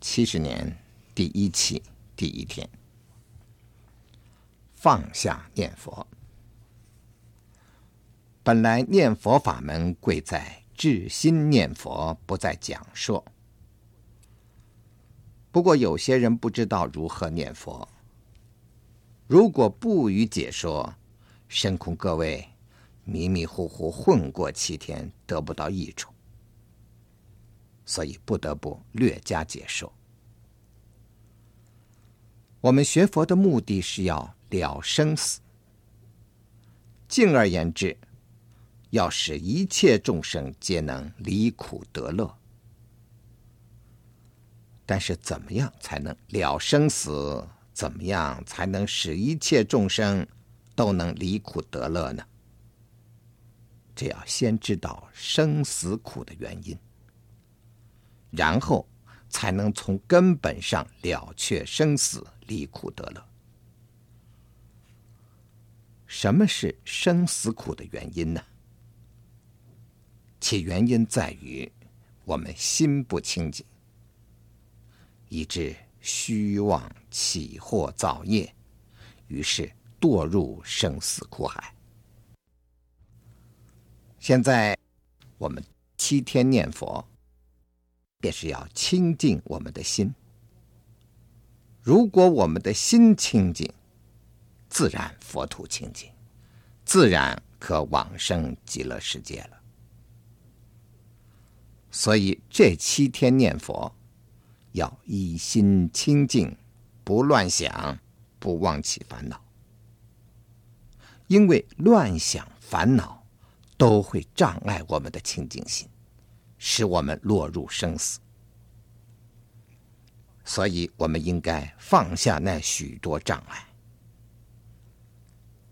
七十年第一期第一天，放下念佛。本来念佛法门贵在至心念佛，不在讲说。不过有些人不知道如何念佛，如果不予解说，深恐各位迷迷糊糊混过七天，得不到益处。所以不得不略加解说。我们学佛的目的是要了生死，进而言之，要使一切众生皆能离苦得乐。但是怎么样才能了生死？怎么样才能使一切众生都能离苦得乐呢？这要先知道生死苦的原因。然后才能从根本上了却生死，离苦得乐。什么是生死苦的原因呢？其原因在于我们心不清净，以致虚妄起惑造业，于是堕入生死苦海。现在我们七天念佛。便是要清净我们的心。如果我们的心清净，自然佛土清净，自然可往生极乐世界了。所以这七天念佛，要一心清净，不乱想，不妄起烦恼。因为乱想烦恼都会障碍我们的清净心。使我们落入生死，所以我们应该放下那许多障碍，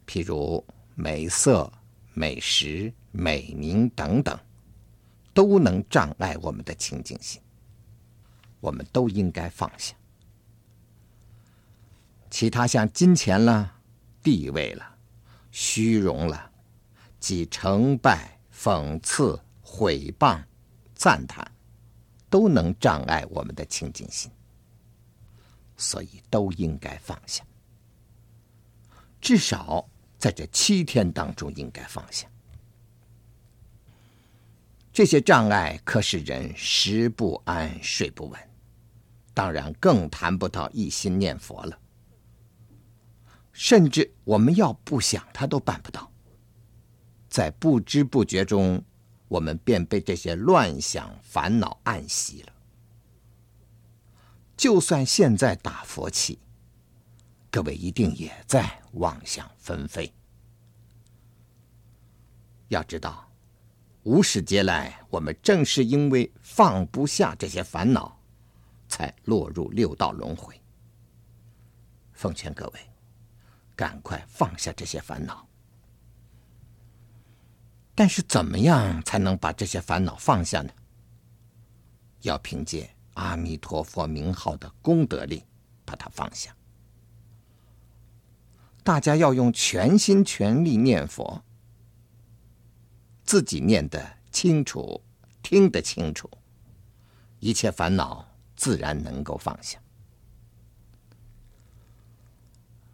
譬如美色、美食、美名等等，都能障碍我们的清净心，我们都应该放下。其他像金钱了、地位了、虚荣了，及成败、讽刺、毁谤。赞叹都能障碍我们的清净心，所以都应该放下。至少在这七天当中应该放下。这些障碍可使人食不安、睡不稳，当然更谈不到一心念佛了。甚至我们要不想，他都办不到，在不知不觉中。我们便被这些乱想烦恼暗袭了。就算现在打佛七，各位一定也在妄想纷飞。要知道，无始劫来，我们正是因为放不下这些烦恼，才落入六道轮回。奉劝各位，赶快放下这些烦恼。但是怎么样才能把这些烦恼放下呢？要凭借阿弥陀佛名号的功德力把它放下。大家要用全心全力念佛，自己念得清楚，听得清楚，一切烦恼自然能够放下。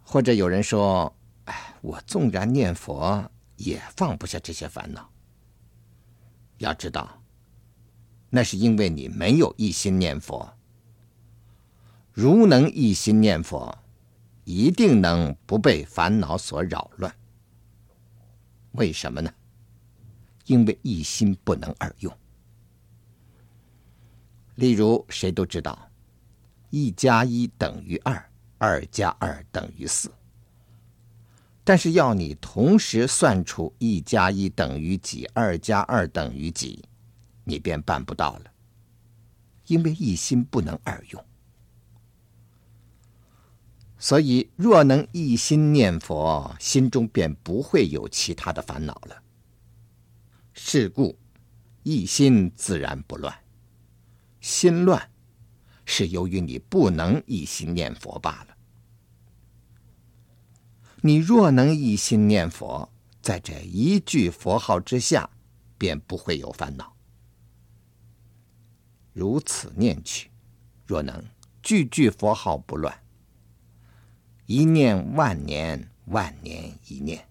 或者有人说：“哎，我纵然念佛。”也放不下这些烦恼。要知道，那是因为你没有一心念佛。如能一心念佛，一定能不被烦恼所扰乱。为什么呢？因为一心不能二用。例如，谁都知道，一加一等于二，二加二等于四。但是要你同时算出一加一等于几，二加二等于几，你便办不到了，因为一心不能二用。所以，若能一心念佛，心中便不会有其他的烦恼了。是故，一心自然不乱。心乱，是由于你不能一心念佛罢了。你若能一心念佛，在这一句佛号之下，便不会有烦恼。如此念去，若能句句佛号不乱，一念万年，万年一念，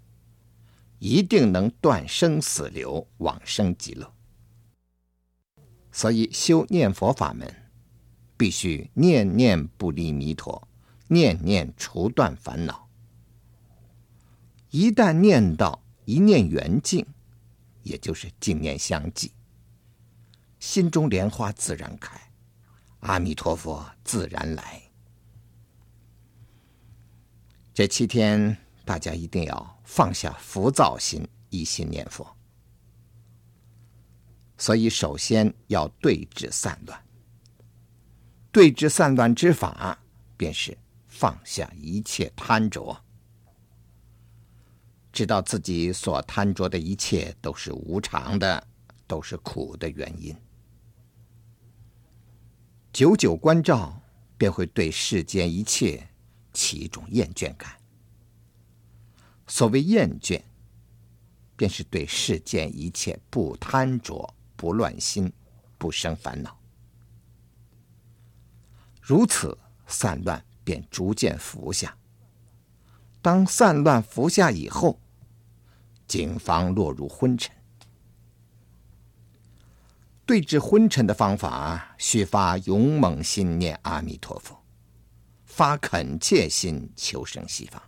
一定能断生死流，往生极乐。所以修念佛法门，必须念念不离弥陀，念念除断烦恼。一旦念到一念圆净，也就是净念相继，心中莲花自然开，阿弥陀佛自然来。这七天，大家一定要放下浮躁心，一心念佛。所以，首先要对治散乱。对治散乱之法，便是放下一切贪着，知道自己所贪着的一切都是无常的，都是苦的原因。久久关照，便会对世间一切起一种厌倦感。所谓厌倦，便是对世间一切不贪着。不乱心，不生烦恼。如此散乱便逐渐伏下。当散乱伏下以后，警方落入昏沉。对治昏沉的方法，须发勇猛心念阿弥陀佛，发恳切心求生西方。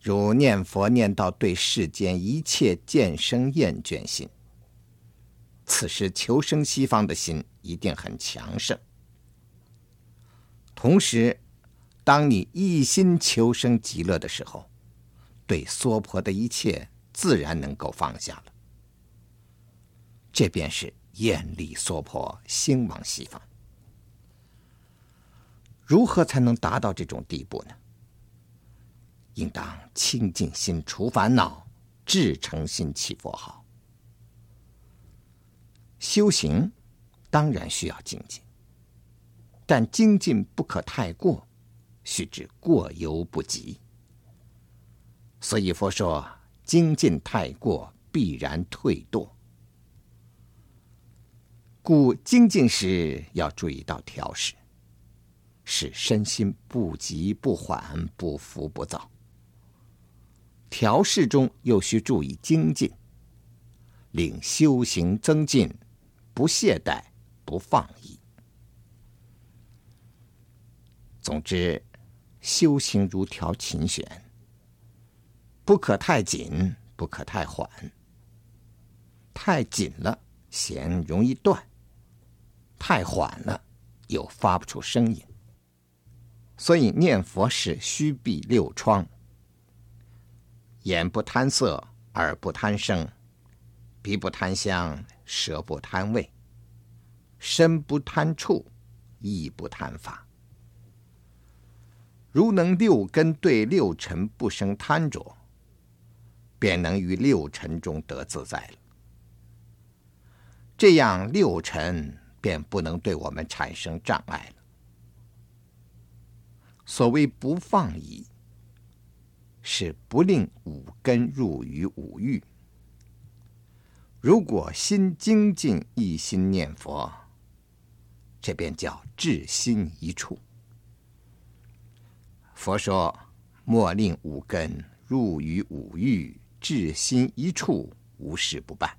如念佛念到对世间一切渐生厌倦心，此时求生西方的心一定很强盛。同时，当你一心求生极乐的时候，对娑婆的一切自然能够放下了。这便是厌离娑婆，兴往西方。如何才能达到这种地步呢？应当清净心除烦恼，至诚心起佛号。修行当然需要精进，但精进不可太过，须知过犹不及。所以佛说，精进太过必然退堕。故精进时要注意到调适，使身心不急不缓，不浮不躁。调适中又需注意精进，令修行增进，不懈怠，不放逸。总之，修行如调琴弦，不可太紧，不可太缓。太紧了，弦容易断；太缓了，又发不出声音。所以念佛时须闭六窗。眼不贪色，耳不贪声，鼻不贪香，舌不贪味，身不贪触，意不贪法。如能六根对六尘不生贪着，便能于六尘中得自在了。这样六尘便不能对我们产生障碍了。所谓不放逸。是不令五根入于五欲。如果心精进，一心念佛，这便叫至心一处。佛说：莫令五根入于五欲，至心一处，无事不办。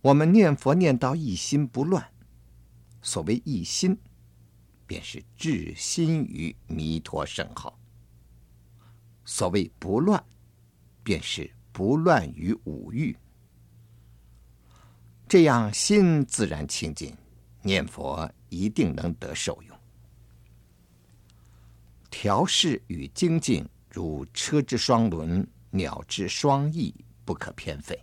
我们念佛念到一心不乱，所谓一心。便是至心于弥陀圣号。所谓不乱，便是不乱于五欲。这样心自然清净，念佛一定能得受用。调适与精进，如车之双轮，鸟之双翼，不可偏废。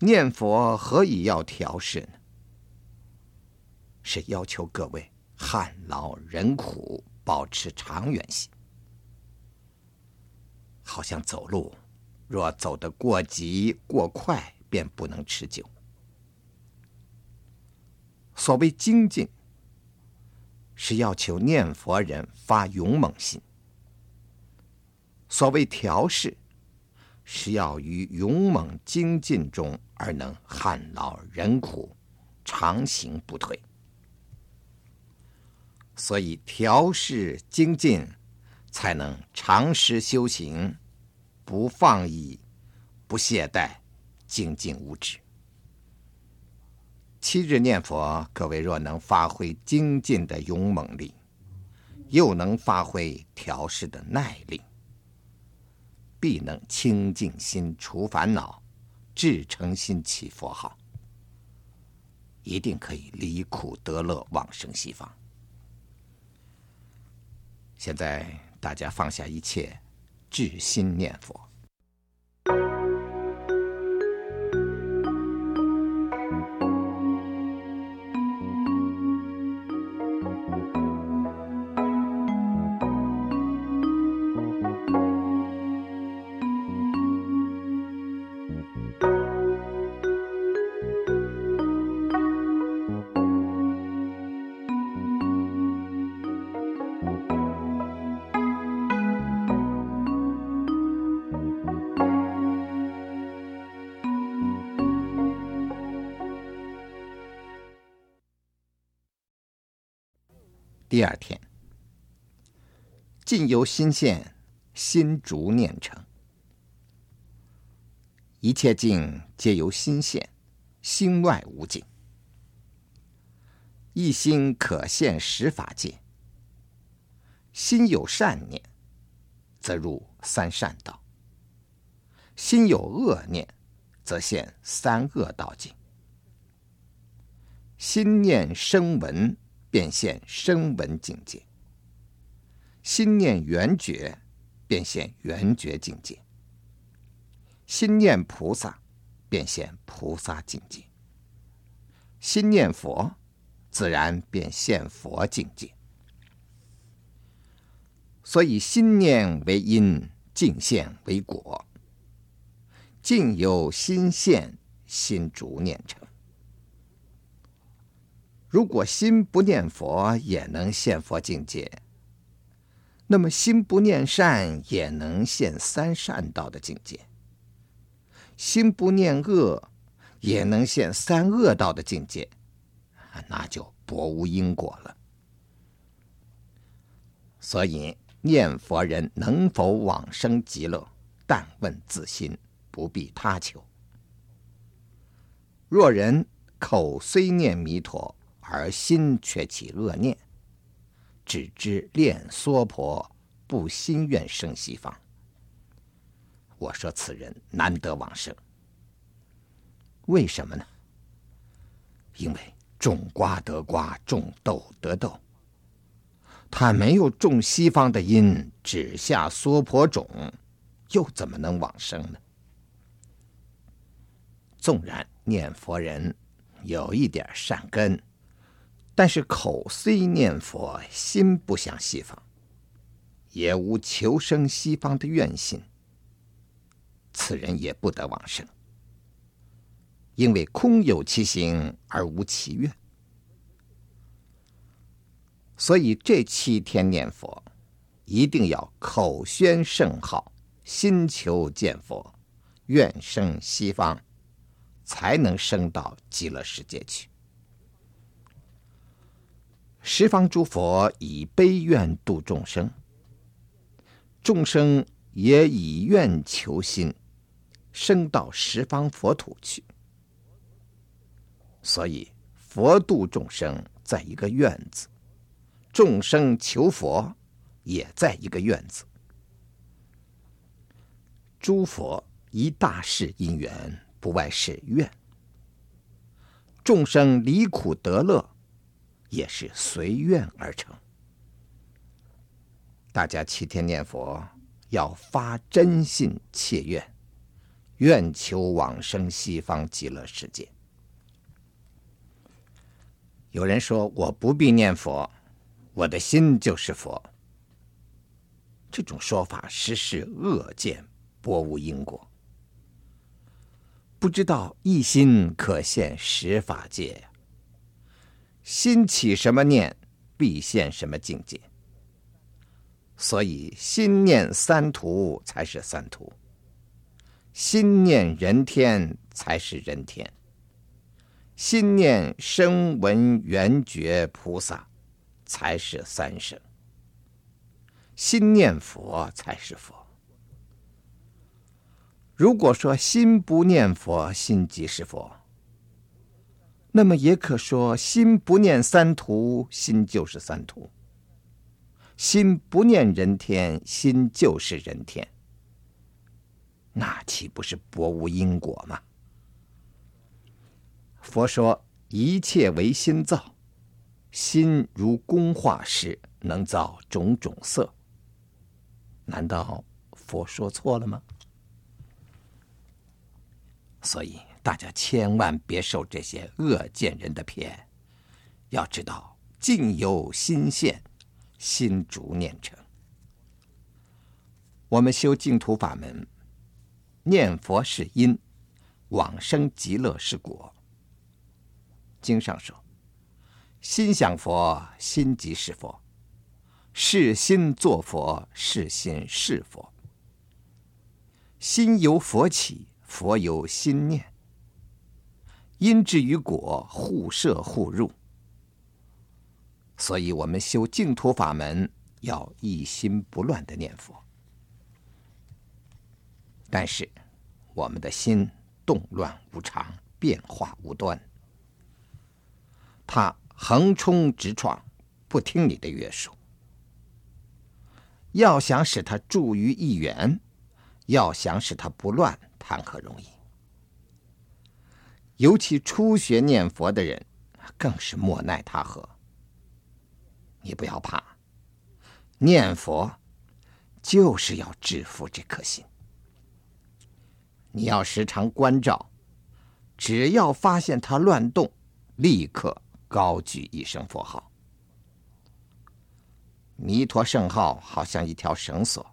念佛何以要调适呢？是要求各位旱劳人苦，保持长远心。好像走路，若走得过急过快，便不能持久。所谓精进，是要求念佛人发勇猛心；所谓调适，是要于勇猛精进中而能旱劳忍苦，常行不退。所以调适精进，才能长时修行，不放逸，不懈怠，精进无止。七日念佛，各位若能发挥精进的勇猛力，又能发挥调适的耐力，必能清净心除烦恼，至诚心起佛号，一定可以离苦得乐，往生西方。现在大家放下一切，至心念佛。第二天，境由心现，心逐念成。一切境皆由心现，心外无境。一心可现十法界。心有善念，则入三善道；心有恶念，则现三恶道境。心念声闻。便现声闻境界，心念缘觉，便现缘觉境界；心念菩萨，便现菩萨境界；心念佛，自然便现佛境界。所以，心念为因，境现为果。境由心现，心逐念成。如果心不念佛也能现佛境界，那么心不念善也能现三善道的境界；心不念恶也能现三恶道的境界，那就薄无因果了。所以念佛人能否往生极乐，但问自心，不必他求。若人口虽念弥陀，而心却起恶念，只知恋娑婆，不心愿生西方。我说此人难得往生，为什么呢？因为种瓜得瓜，种豆得豆。他没有种西方的因，只下娑婆种，又怎么能往生呢？纵然念佛人有一点善根。但是口虽念佛，心不想西方，也无求生西方的愿心，此人也不得往生，因为空有其行而无其愿。所以这七天念佛，一定要口宣圣号，心求见佛，愿生西方，才能升到极乐世界去。十方诸佛以悲愿度众生，众生也以愿求心，生到十方佛土去。所以佛度众生在一个愿字，众生求佛也在一个愿字。诸佛一大事因缘，不外是愿。众生离苦得乐。也是随愿而成。大家七天念佛，要发真信切愿，愿求往生西方极乐世界。有人说我不必念佛，我的心就是佛。这种说法实是恶见，薄无因果，不知道一心可现十法界。心起什么念，必现什么境界。所以心念三途才是三途，心念人天才是人天；心念声闻缘觉菩萨才是三圣；心念佛才是佛。如果说心不念佛，心即是佛，那么也可说心不念三途，心就是三途；心不念人天，心就是人天。那岂不是薄无因果吗？佛说一切唯心造，心如工画师，能造种种色。难道佛说错了吗？所以大家千万别受这些恶见人的骗，要知道境由心现，心逐念成。我们修净土法门，念佛是因，往生极乐是果。经上说：“心想佛，心即是佛；是心作佛，是心是佛。心由佛起。”佛由心念，因至于果，互摄互入。所以，我们修净土法门要一心不乱的念佛。但是，我们的心动乱无常，变化无端，它横冲直撞，不听你的约束。要想使它住于一缘，要想使它不乱。谈何容易？尤其初学念佛的人，更是莫奈他何。你不要怕，念佛就是要制服这颗心。你要时常关照，只要发现它乱动，立刻高举一声佛号。弥陀圣号好像一条绳索。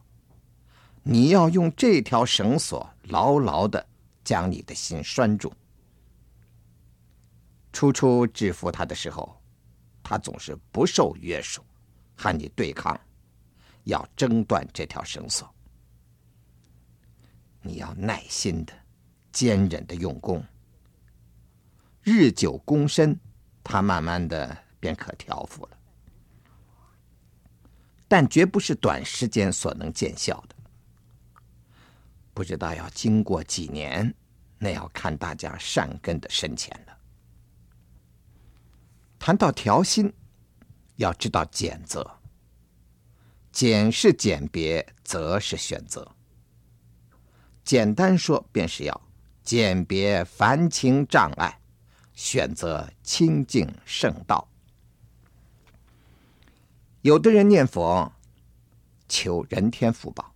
你要用这条绳索牢牢的将你的心拴住。初初制服他的时候，他总是不受约束，和你对抗，要挣断这条绳索。你要耐心的、坚忍的用功，日久功深，他慢慢的便可调服了。但绝不是短时间所能见效的。不知道要经过几年，那要看大家善根的深浅了。谈到调心，要知道拣择，拣是拣别，择是选择。简单说，便是要拣别烦情障碍，选择清净圣道。有的人念佛，求人天福报。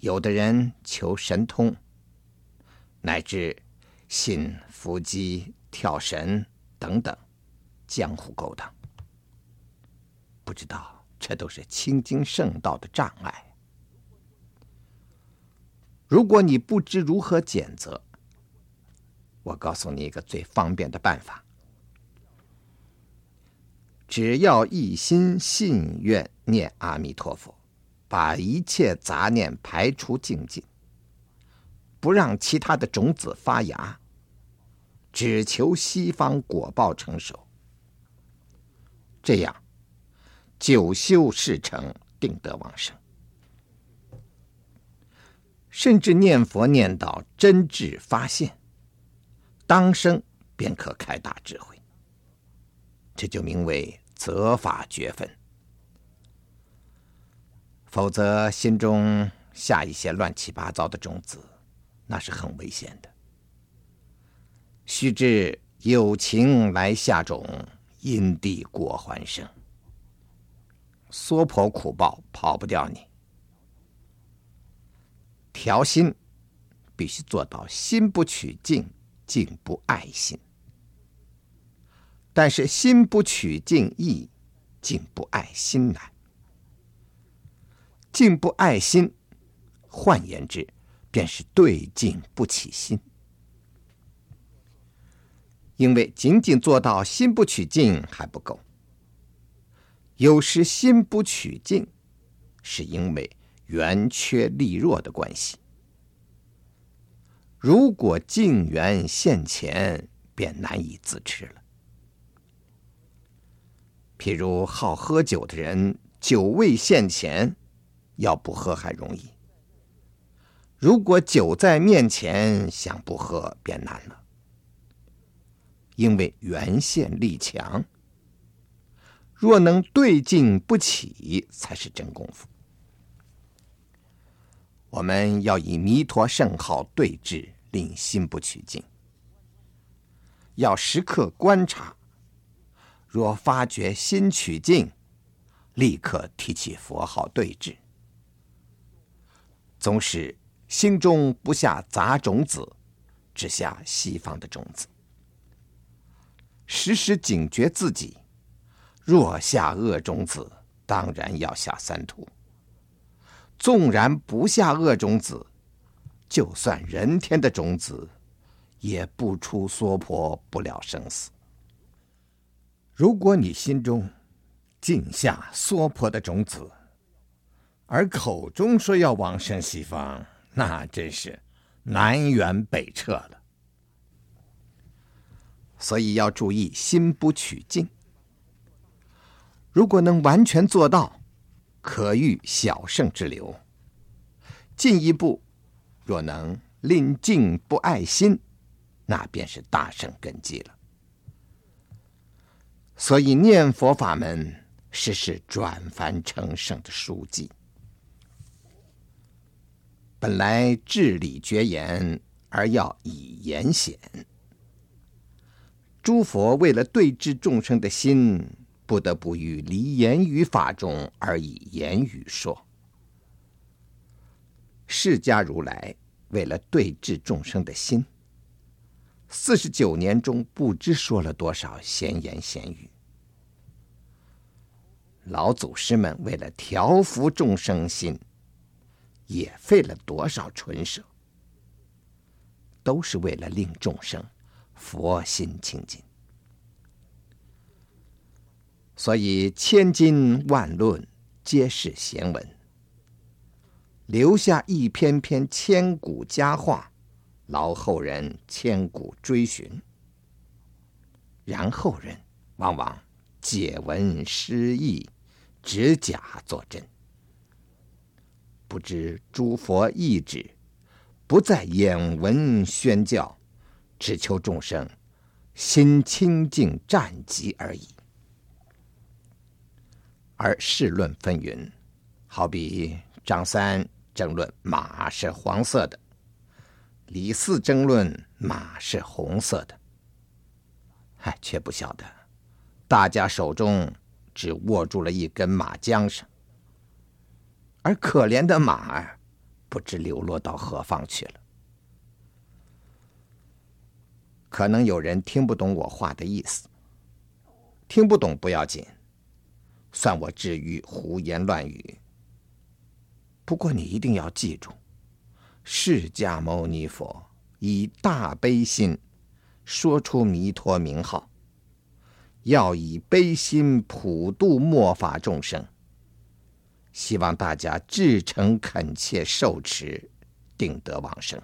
有的人求神通，乃至信伏击、跳神等等江湖勾当，不知道这都是清净圣道的障碍。如果你不知如何拣择，我告诉你一个最方便的办法：只要一心信愿念阿弥陀佛。把一切杂念排除净尽，不让其他的种子发芽，只求西方果报成熟。这样，久修事成，定得往生。甚至念佛念到真智发现，当生便可开大智慧。这就名为责法觉分。否则，心中下一些乱七八糟的种子，那是很危险的。须知有情来下种，因地果还生。娑婆苦报跑不掉你。调心必须做到心不取境，境不碍心。但是心不取境易，境不碍心难。境不碍心，换言之，便是对境不起心。因为仅仅做到心不取境还不够，有时心不取境，是因为缘缺力弱的关系。如果境缘现前，便难以自持了。譬如好喝酒的人，酒未现前，要不喝还容易；如果酒在面前，想不喝便难了。因为缘现力强，若能对境不起，才是真功夫。我们要以弥陀圣号对治，令心不取境。要时刻观察，若发觉心取境，立刻提起佛号对治。总使心中不下杂种子，只下西方的种子。时时警觉自己，若下恶种子，当然要下三途。纵然不下恶种子，就算人天的种子，也不出娑婆不了生死。如果你心中尽下娑婆的种子，而口中说要往生西方，那真是南辕北辙了。所以要注意心不取境。如果能完全做到。可遇小圣之流。进一步，若能令境不碍心，那便是大圣根基了。所以念佛法门实是转凡成圣的书籍。本来至理绝言，而要以言显。诸佛为了对治众生的心。不得不于离言语法中而以言语说。释迦如来为了对治众生的心，四十九年中不知说了多少闲言闲语。老祖师们为了调伏众生心，也费了多少唇舌，都是为了令众生佛心清净。所以千经万论皆是闲文，留下一篇篇千古佳话，劳后人千古追寻。然后人往往解文失义，执假作真，不知诸佛意旨，不在眼文宣教，只求众生心清净暂即而已。而世论纷纭，好比张三争论马是黄色的，李四争论马是红色的，唉，却不晓得大家手中只握住了一根马缰绳，而可怜的马儿不知流落到何方去了。可能有人听不懂我话的意思，听不懂不要紧。算我至于胡言乱语。不过你一定要记住，释迦牟尼佛以大悲心说出弥陀名号，要以悲心普度末法众生。希望大家至诚恳切受持，定得往生。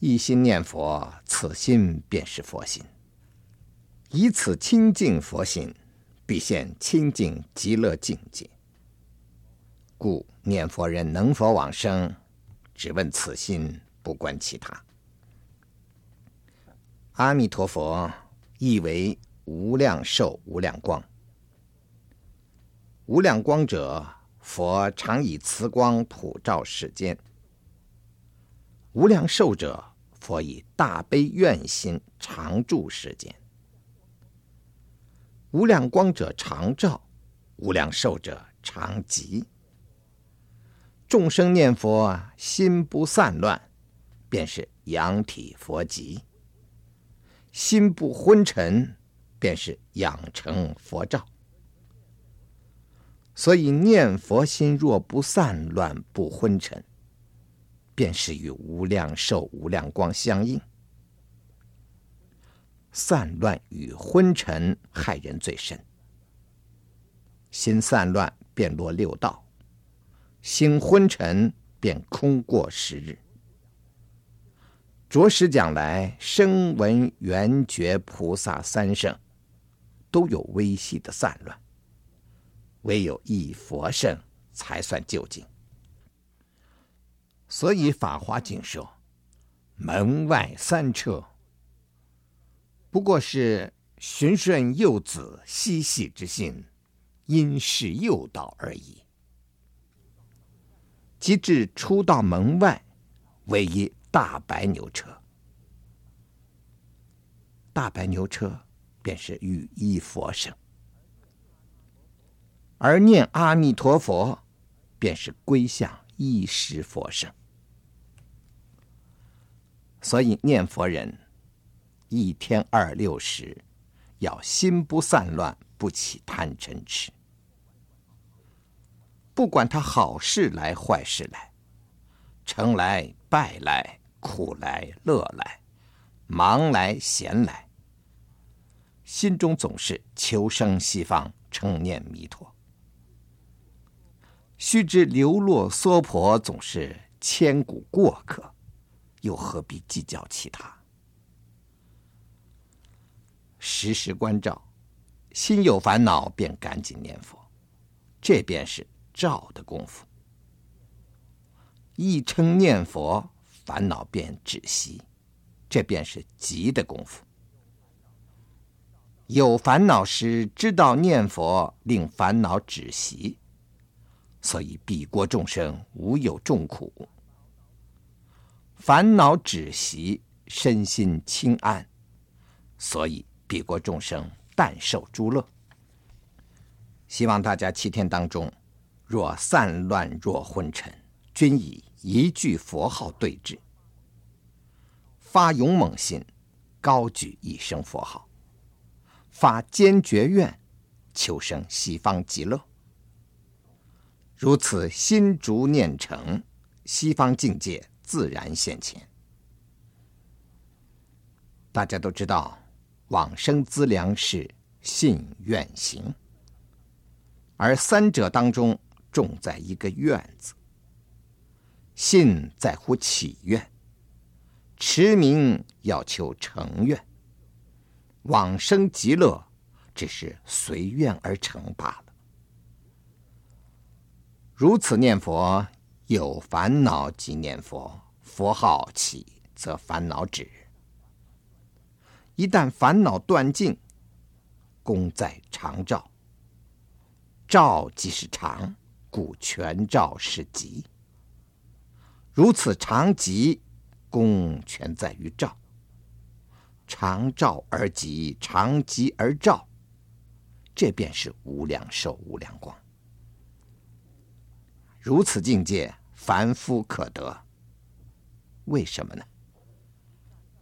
一心念佛，此心便是佛心。以此清净佛心。必现清净极乐境界，故念佛人能否往生，只问此心，不关其他。阿弥陀佛意为无量寿、无量光。无量光者，佛常以慈光普照世间；无量寿者，佛以大悲愿心常住世间。无量光者常照，无量寿者常寂。众生念佛心不散乱，便是养体佛寂；心不昏沉，便是养成佛照。所以念佛心若不散乱不昏沉，便是与无量寿无量光相应。散乱与昏沉害人最深。心散乱便落六道，心昏沉便空过十日。着实讲来，声闻缘觉菩萨三圣都有微细的散乱，唯有一佛圣才算究竟。所以《法华经》说：“门外三车，不过是循顺幼子嬉戏之心，因势诱导而已。”即至出到门外，为一大白牛车。大白牛车便是与一佛圣，而念阿弥陀佛，便是归向一时佛圣。所以念佛人，一天二六时，要心不散乱，不起贪嗔痴。不管他好事来坏事来，成来败来，苦来乐来，忙来闲来，心中总是求生西方，称念弥陀。须知流落娑婆，总是千古过客。又何必计较其他？时时关照，心有烦恼便赶紧念佛，这便是照的功夫。一称念佛，烦恼便止息，这便是急的功夫。有烦恼时知道念佛，令烦恼止息，所以彼国众生无有众苦。烦恼止息，身心清安，所以彼国众生但受诸乐。希望大家七天当中，若散乱若昏沉，均以一句佛号对治，发勇猛心，高举一声佛号，发坚决愿，求生西方极乐。如此心逐念成，西方境界。自然现前。大家都知道，往生资粮是信愿行，而三者当中重在一个愿字。信在乎祈愿，持名要求成愿，往生极乐只是随愿而成罢了。如此念佛。有烦恼即念佛，佛号起则烦恼止。一旦烦恼断尽，功在常照。照即是常，故全照是极。如此常极，功全在于照。常照而极，常极而照，这便是无量寿、无量光。如此境界。凡夫可得，为什么呢？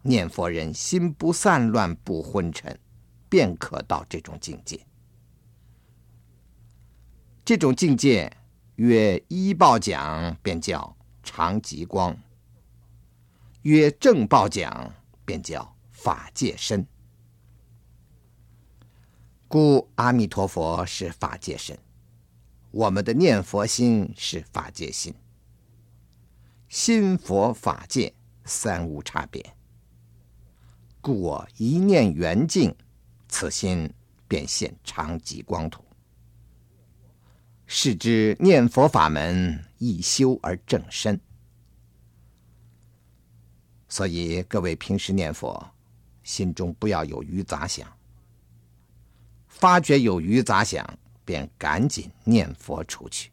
念佛人心不散乱不昏沉，便可到这种境界。这种境界，曰依报讲，便叫常极光；曰正报讲，便叫法界身。故阿弥陀佛是法界身，我们的念佛心是法界心。心佛法界三无差别，故我一念圆净，此心便现常极光土。是知念佛法门一修而正身，所以各位平时念佛，心中不要有余杂想。发觉有余杂想，便赶紧念佛出去。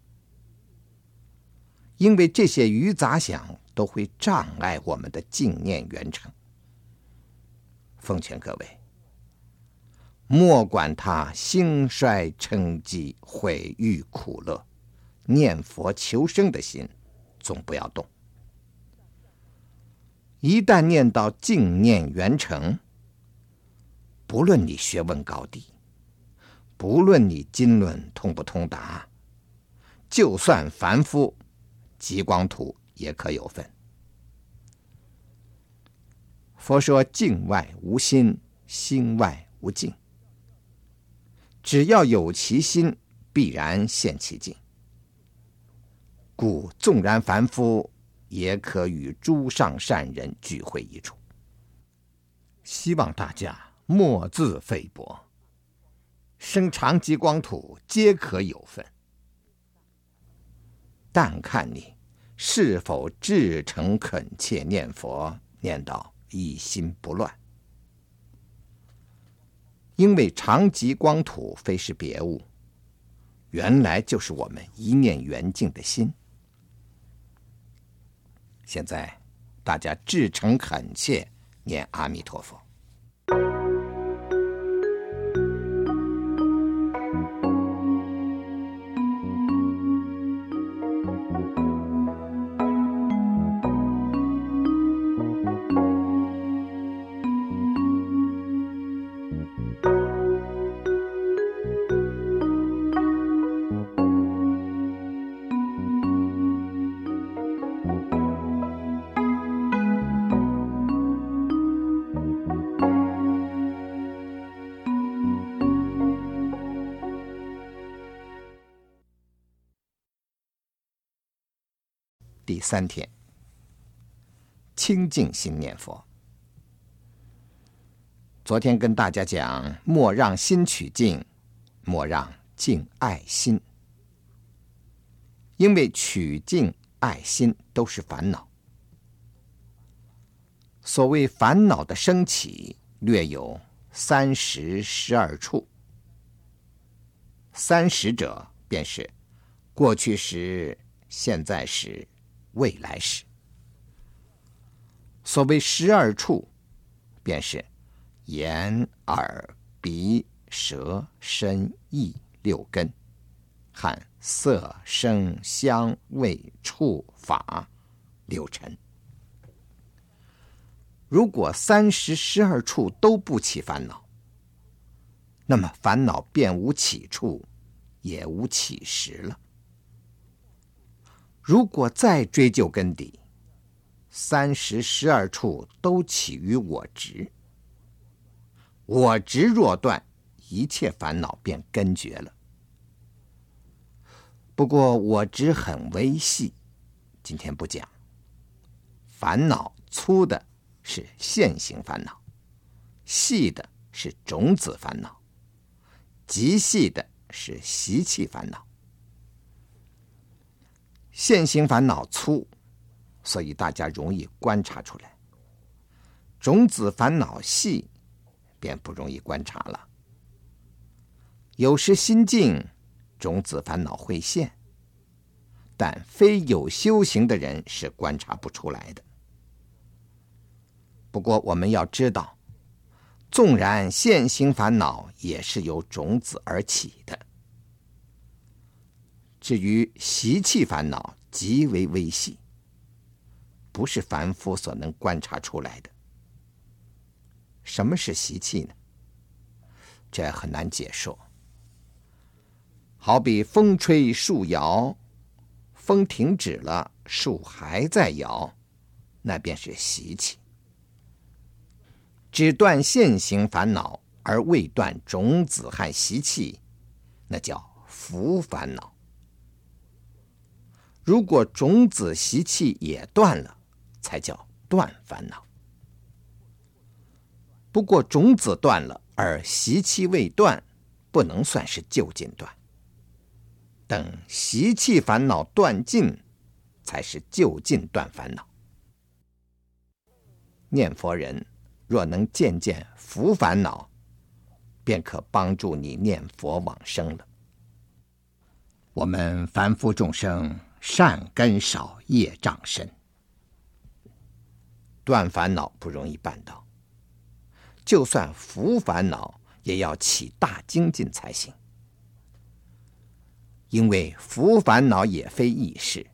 因为这些余杂想都会障碍我们的净念圆成。奉劝各位，莫管他兴衰称讥毁誉苦乐，念佛求生的心总不要动。一旦念到净念圆成，不论你学问高低，不论你经论通不通达，就算凡夫。极光土也可有份。佛说：“境外无心，心外无境。只要有其心，必然现其境。故纵然凡夫也可与诸上善人聚会一处。希望大家莫自菲薄，生长极光土皆可有份，但看你是否至诚恳切念佛，念到一心不乱。因为长吉光土非是别物，原来就是我们一念圆净的心。现在大家至诚恳切念阿弥陀佛。三天，清净心念佛。昨天跟大家讲，莫让心取静，莫让静爱心，因为取静爱心都是烦恼。所谓烦恼的升起，略有三时十二处。三十者，便是过去时、现在时。未来时，所谓十二处，便是眼、耳、鼻、舌、身、意六根，和色、声、香、味、触、法六尘。如果三十十二处都不起烦恼，那么烦恼便无起处，也无起时了。如果再追究根底，三十十二处都起于我执，我执若断，一切烦恼便根绝了。不过我执很微细，今天不讲。烦恼粗的是现行烦恼，细的是种子烦恼，极细的是习气烦恼。现行烦恼粗，所以大家容易观察出来；种子烦恼细，便不容易观察了。有时心静，种子烦恼会现，但非有修行的人是观察不出来的。不过我们要知道，纵然现行烦恼也是由种子而起的。至于习气烦恼，极为微细，不是凡夫所能观察出来的。什么是习气呢？这很难解说。好比风吹树摇，风停止了，树还在摇，那便是习气。只断现行烦恼而未断种子和习气，那叫福烦恼。如果种子习气也断了，才叫断烦恼。不过种子断了，而习气未断，不能算是就近断。等习气烦恼断尽，才是就近断烦恼。念佛人若能渐渐伏烦恼，便可帮助你念佛往生了。我们凡夫众生。善根少，业障深，断烦恼不容易办到。就算伏烦恼，也要起大精进才行。因为伏烦恼也非易事，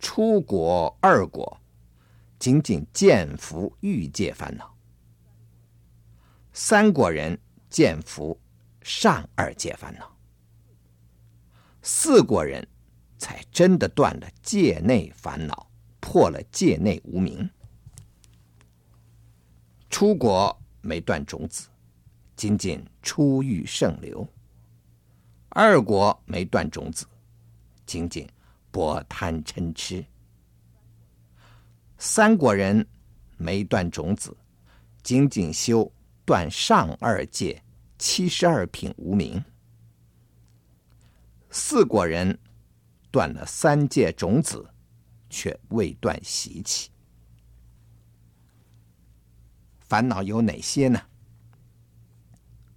初果、二果，仅仅见福欲界烦恼；三果人见福上二界烦恼；四果人。才真的断了界内烦恼，破了界内无明。初果没断种子，仅仅初遇圣流；二果没断种子，仅仅薄贪嗔痴；三果人没断种子，仅仅修断上二界七十二品无明；四果人断了三界种子，却未断习气。烦恼有哪些呢？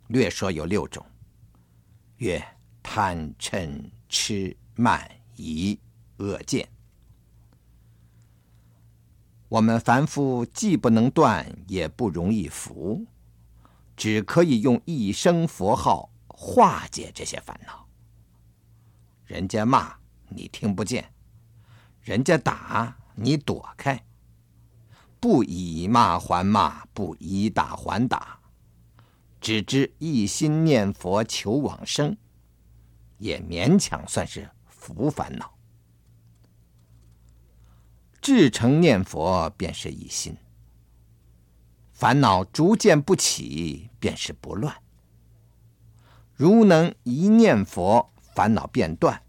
略说有六种，曰贪嗔痴慢疑恶见。我们凡夫既不能断，也不容易伏，只可以用一声佛号化解这些烦恼。人家骂你听不见，人家打你躲开，不以骂还骂，不以打还打，只知一心念佛求往生，也勉强算是伏烦恼。至诚念佛，便是一心；烦恼逐渐不起，便是不乱。如能一念佛，烦恼便断；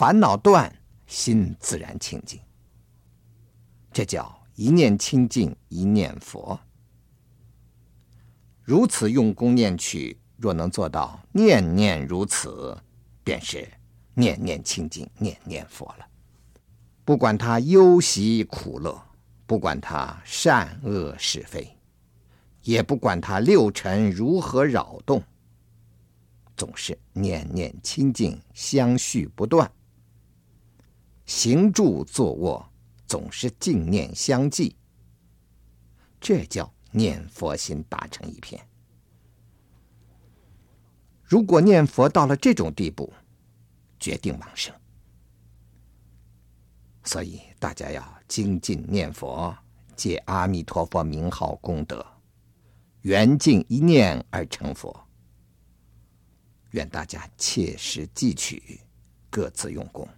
烦恼断，心自然清净。这叫一念清净，一念佛。如此用功念去，若能做到念念如此，便是念念清净，念念佛了。不管他忧喜苦乐，不管他善恶是非，也不管他六尘如何扰动，总是念念清净，相续不断。行住坐卧，总是净念相继。这叫念佛心打成一片。如果念佛到了这种地步，决定往生。所以大家要精进念佛，借阿弥陀佛名号功德，缘尽一念而成佛。愿大家切实记取，各自用功。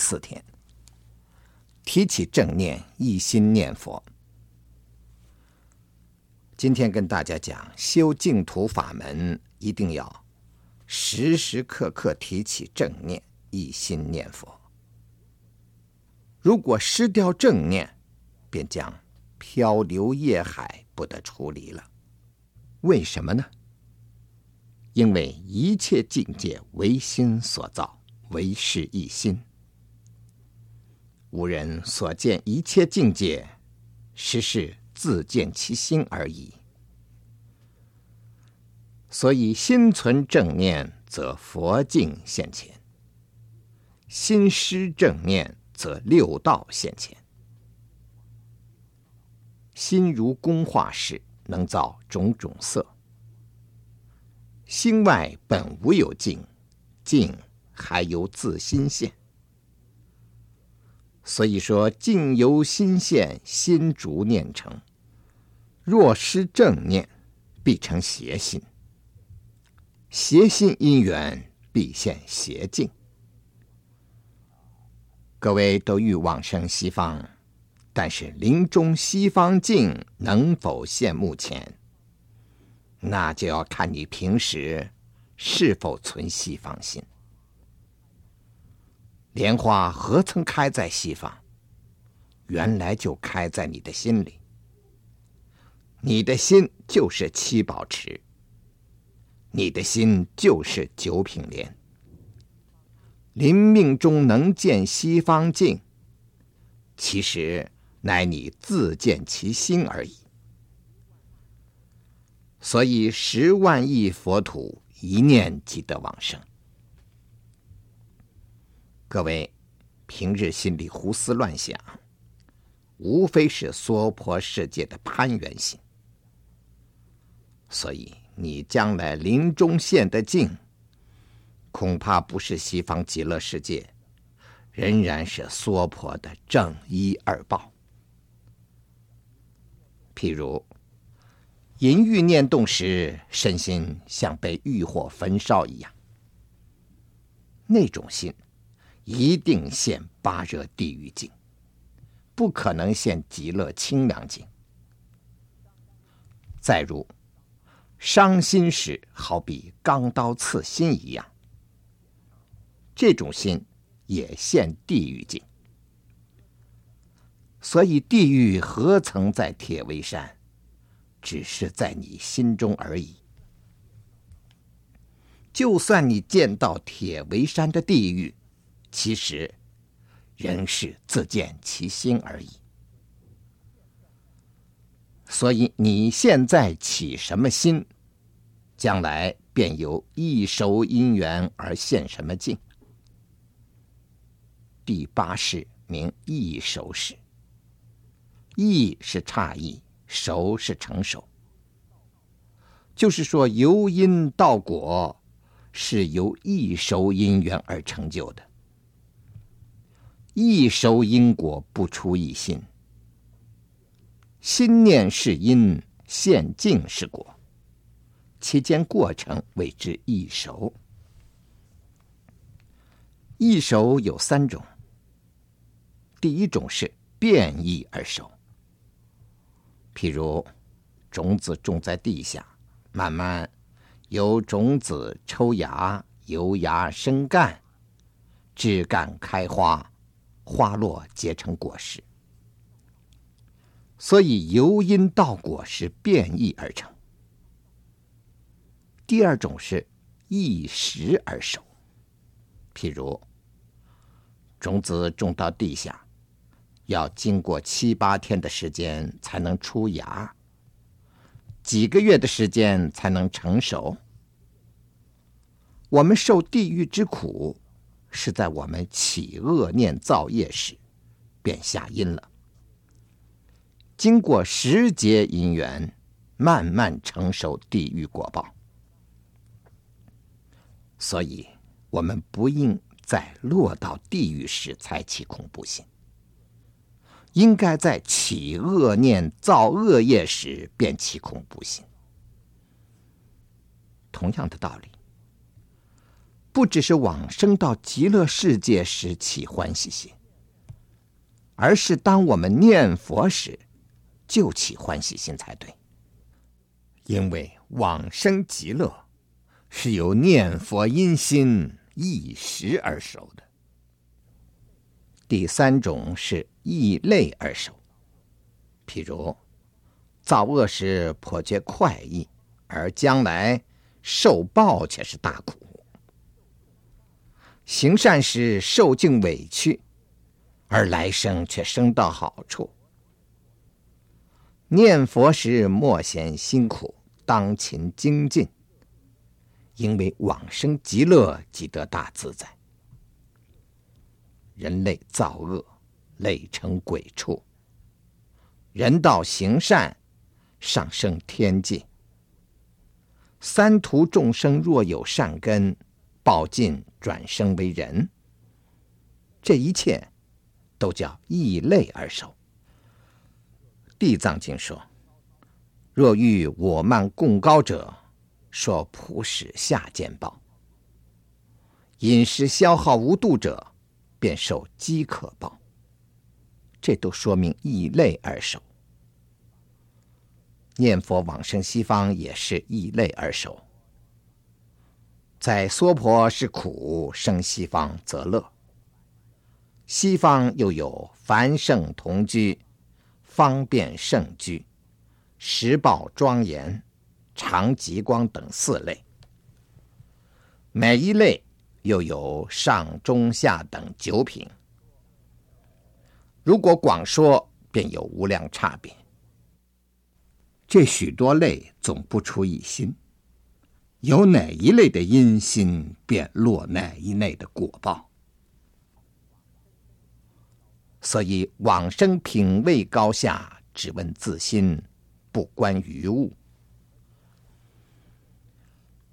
四天，提起正念，一心念佛。今天跟大家讲，修净土法门一定要时时刻刻提起正念，一心念佛。如果失掉正念，便将漂流业海，不得出离了。为什么呢？因为一切境界唯心所造，唯是一心。吾人所见一切境界，实是自见其心而已。所以心存正念，则佛境现前；心失正念，则六道现前。心如工画室，能造种种色。心外本无有境，境还由自心现。所以说，境由心现，心逐念成。若失正念，必成邪心。邪心因缘，必现邪境。各位都欲往生西方，但是临终西方境能否现目前，那就要看你平时是否存西方心。莲花何曾开在西方？原来就开在你的心里。你的心就是七宝池，你的心就是九品莲。临命中能见西方境，其实乃你自见其心而已。所以十万亿佛土，一念即得往生。各位，平日心里胡思乱想，无非是娑婆世界的攀缘心。所以你将来临终现的境，恐怕不是西方极乐世界，仍然是娑婆的正一二报。譬如淫欲念动时，身心像被欲火焚烧一样，那种心一定现八热地狱境，不可能现极乐清凉境。再如伤心时，好比钢刀刺心一样，这种心也现地狱境。所以，地狱何曾在铁围山？只是在你心中而已。就算你见到铁围山的地狱，其实仍是自见其心而已。所以，你现在起什么心，将来便由一熟因缘而现什么境。第八识名一熟识。异是差异，熟是成熟。就是说，由因到果，是由一熟因缘而成就的。一熟因果不出一心，心念是因，现境是果，其间过程谓之一熟。一熟有三种，第一种是变异而熟。譬如，种子种在地下，慢慢由种子抽芽，由芽生干，枝干开花，花落结成果实。所以由因到果是变异而成。第二种是异时而熟，譬如种子种到地下。要经过七八天的时间才能出芽，几个月的时间才能成熟。我们受地狱之苦，是在我们起恶念造业时，便下因了。经过时节因缘，慢慢承受地狱果报。所以，我们不应在落到地狱时才起恐怖心。应该在起恶念、造恶业时便起恐怖心。同样的道理，不只是往生到极乐世界时起欢喜心，而是当我们念佛时就起欢喜心才对。因为往生极乐是由念佛因心一时而熟的。第三种是异类而熟，譬如造恶时颇觉快意，而将来受报却是大苦；行善时受尽委屈，而来生却生到好处；念佛时莫嫌辛苦，当勤精进，因为往生极乐即得大自在。人类造恶，累成鬼畜；人道行善，上升天界。三途众生若有善根，报尽转生为人。这一切都叫异类而熟。地藏经说：“若遇我慢贡高者，说普使下贱报；饮食消耗无度者。”便受饥渴报，这都说明异类而熟。念佛往生西方也是异类而熟，在娑婆是苦，生西方则乐。西方又有凡圣同居、方便胜居、实报庄严、常极光等四类，每一类。又有上中下等九品，如果广说，便有无量差别。这许多类总不出一心，有哪一类的因心，便落哪一类的果报。所以往生品位高下，只问自心，不关于物。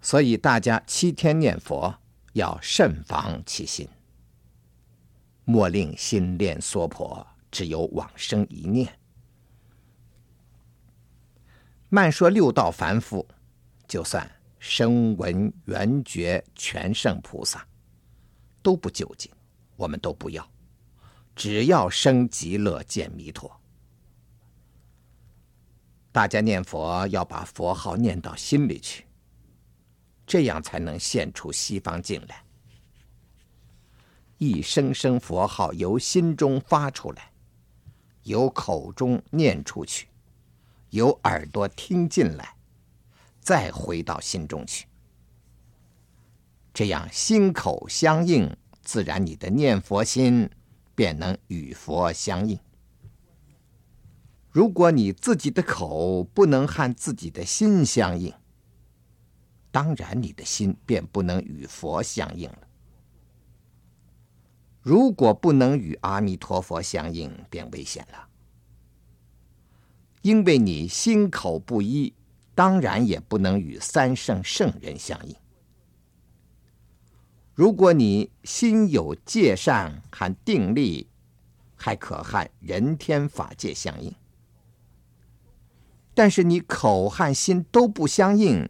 所以大家七天念佛要慎防其心，莫令心恋娑婆，只有往生一念。慢说六道凡夫，就算声闻缘觉全胜菩萨，都不究竟，我们都不要，只要生极乐见弥陀。大家念佛要把佛号念到心里去，这样才能现出西方境来。一声声佛号由心中发出来，由口中念出去。由耳朵听进来，再回到心中去，这样心口相应，自然你的念佛心便能与佛相应。如果你自己的口不能和自己的心相应，当然你的心便不能与佛相应了。如果不能与阿弥陀佛相应，便危险了。因为你心口不一，当然也不能与三圣圣人相应。如果你心有戒善和定力，还可和人天法界相应。但是你口和心都不相应，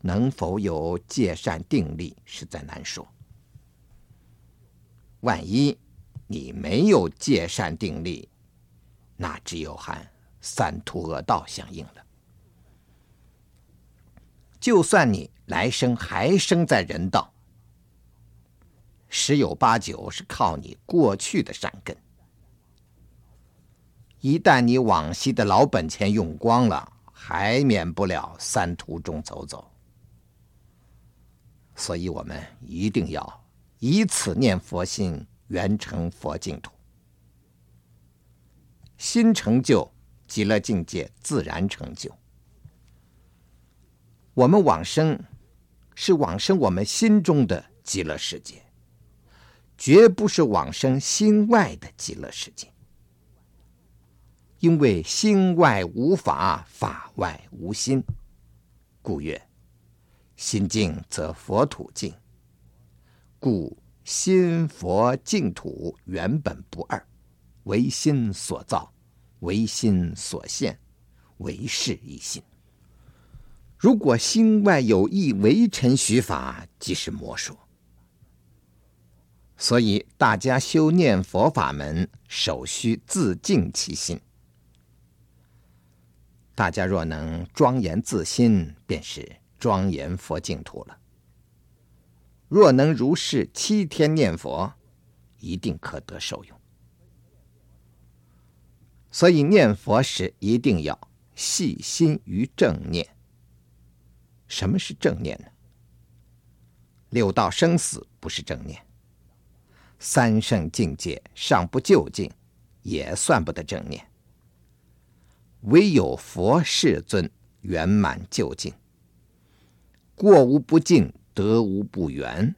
能否有戒善定力，实在难说。万一你没有戒善定力，那只有和三途恶道相应了。就算你来生还生在人道，十有八九是靠你过去的善根。一旦你往昔的老本钱用光了，还免不了三途中走走。所以我们一定要以此念佛心，圆成佛净土，心成就。极乐境界自然成就。我们往生是往生我们心中的极乐世界，绝不是往生心外的极乐世界。因为心外无法，法外无心，故曰：心净则佛土净。故心佛净土原本不二，唯心所造。唯心所现，唯是一心。如果心外有意为臣许法，即是魔说。所以大家修念佛法门，首须自净其心。大家若能庄严自心，便是庄严佛净土了。若能如是七天念佛，一定可得受用。所以念佛时一定要细心于正念。什么是正念呢？六道生死不是正念，三圣境界尚不究竟，也算不得正念。唯有佛世尊圆满究竟，过无不尽，得无不圆，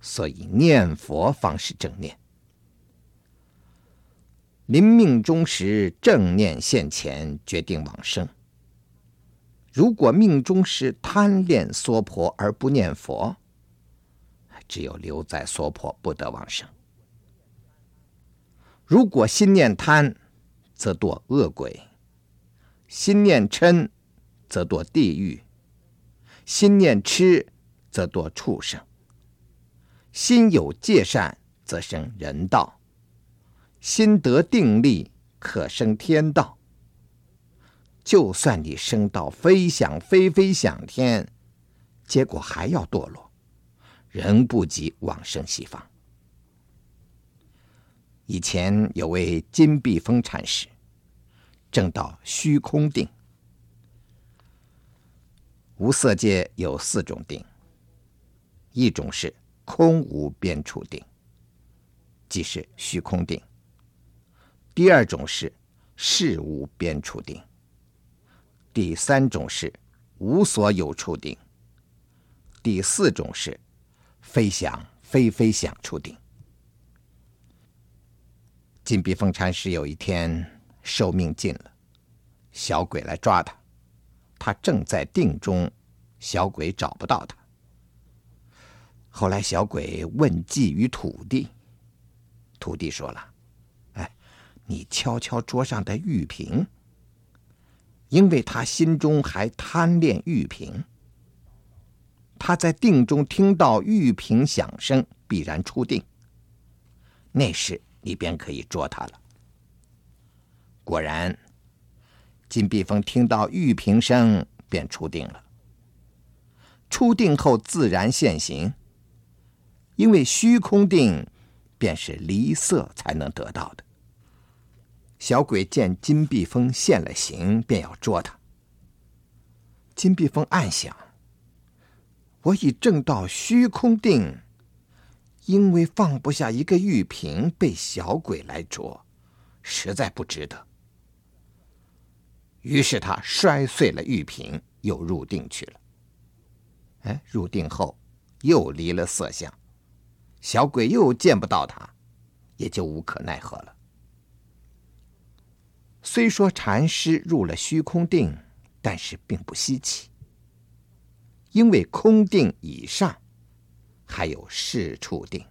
所以念佛方是正念。临命终时，正念现前，决定往生。如果命中时贪恋娑婆而不念佛，只有留在娑婆，不得往生。如果心念贪，则堕恶鬼；心念嗔，则堕地狱；心念痴，则堕畜生；心有戒善，则生人道。心得定力，可生天道。就算你升到飞想飞飞想天，结果还要堕落，仍不及往生西方。以前有位金碧峰禅师，证到虚空定。无色界有四种定，一种是空无边处定，即是虚空定。第二种是事无边处定，第三种是无所有处定，第四种是非想非非想处定。金碧峰禅师有一天寿命尽了，小鬼来抓他，他正在定中，小鬼找不到他。后来小鬼问计于土地，土地说了：“哎，你敲敲桌上的玉瓶，因为他心中还贪恋玉瓶。他在定中听到玉瓶响声，必然出定。那时你便可以捉他了。”果然，金碧峰听到玉瓶声，便出定了。出定后自然现形，因为虚空定便是离色才能得到的。小鬼见金碧峰现了形，便要捉他。金碧峰暗想：我已证到虚空定，因为放不下一个玉瓶，被小鬼来捉，实在不值得。于是他摔碎了玉瓶，又入定去了。哎，入定后又离了色相，小鬼又见不到他，也就无可奈何了。虽说禅师入了虚空定，但是并不稀奇，因为空定以上还有事处定，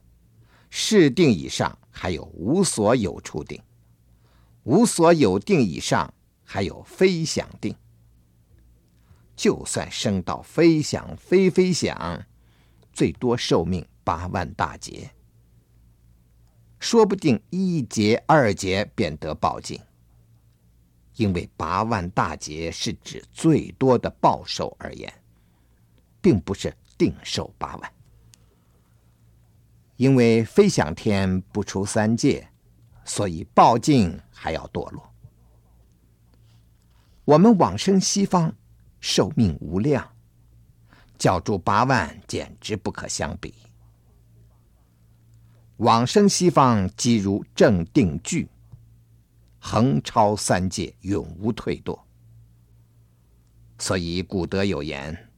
事定以上还有无所有处定，无所有定以上。还有非想定，就算升到非想非非想，最多寿命八万大劫，说不定一劫二劫便得报尽。因为八万大劫是指最多的报寿而言，并不是定寿八万。因为非想天不出三界，所以报尽还要堕落。我们往生西方，寿命无量，教住八万简直不可相比。往生西方即如正定具，横超三界，永无退堕。所以古德有言：“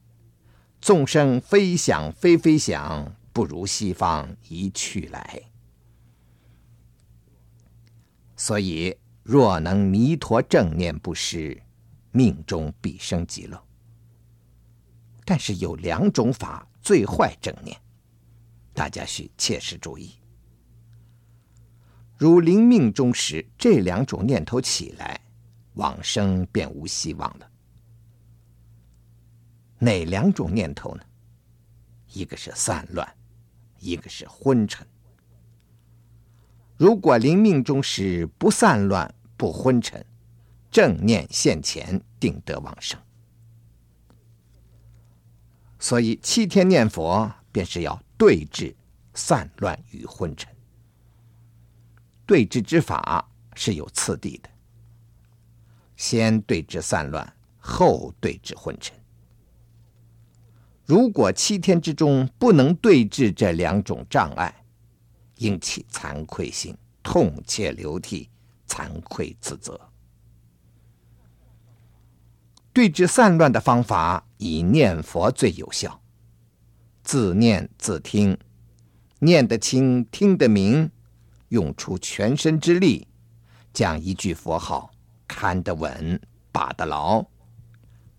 众生非想非非想，不如西方一去来。”所以若能弥陀正念不失。命中必生极乐，但是有两种法最坏正念，大家需切实注意。如临命终时，这两种念头起来，往生便无希望了。哪两种念头呢？一个是散乱，一个是昏沉。如果临命终时不散乱，不昏沉。正念现前，定得往生。所以七天念佛，便是要对治散乱与昏沉。对治之法是有次第的，先对治散乱，后对治昏沉。如果七天之中不能对治这两种障碍，应起惭愧心，痛切流涕，惭愧自责。对治散乱的方法，以念佛最有效。自念自听，念得清，听得明，用出全身之力，将一句佛号看得稳，把得牢，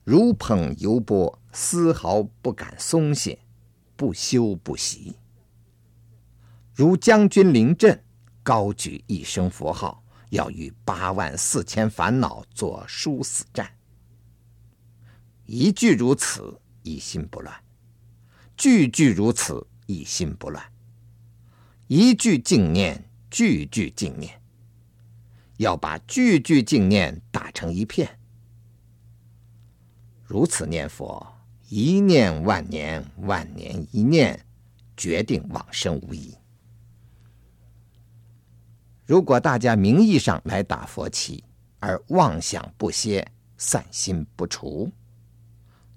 如捧油钵，丝毫不敢松懈，不休不息。如将军临阵，高举一声佛号，要与八万四千烦恼作殊死战。一句如此，一心不乱；句句如此，一心不乱；一句净念，句句净念，要把句句净念打成一片。如此念佛，一念万年，万年一念，决定往生无疑。如果大家名义上来打佛七，而妄想不歇，散心不除。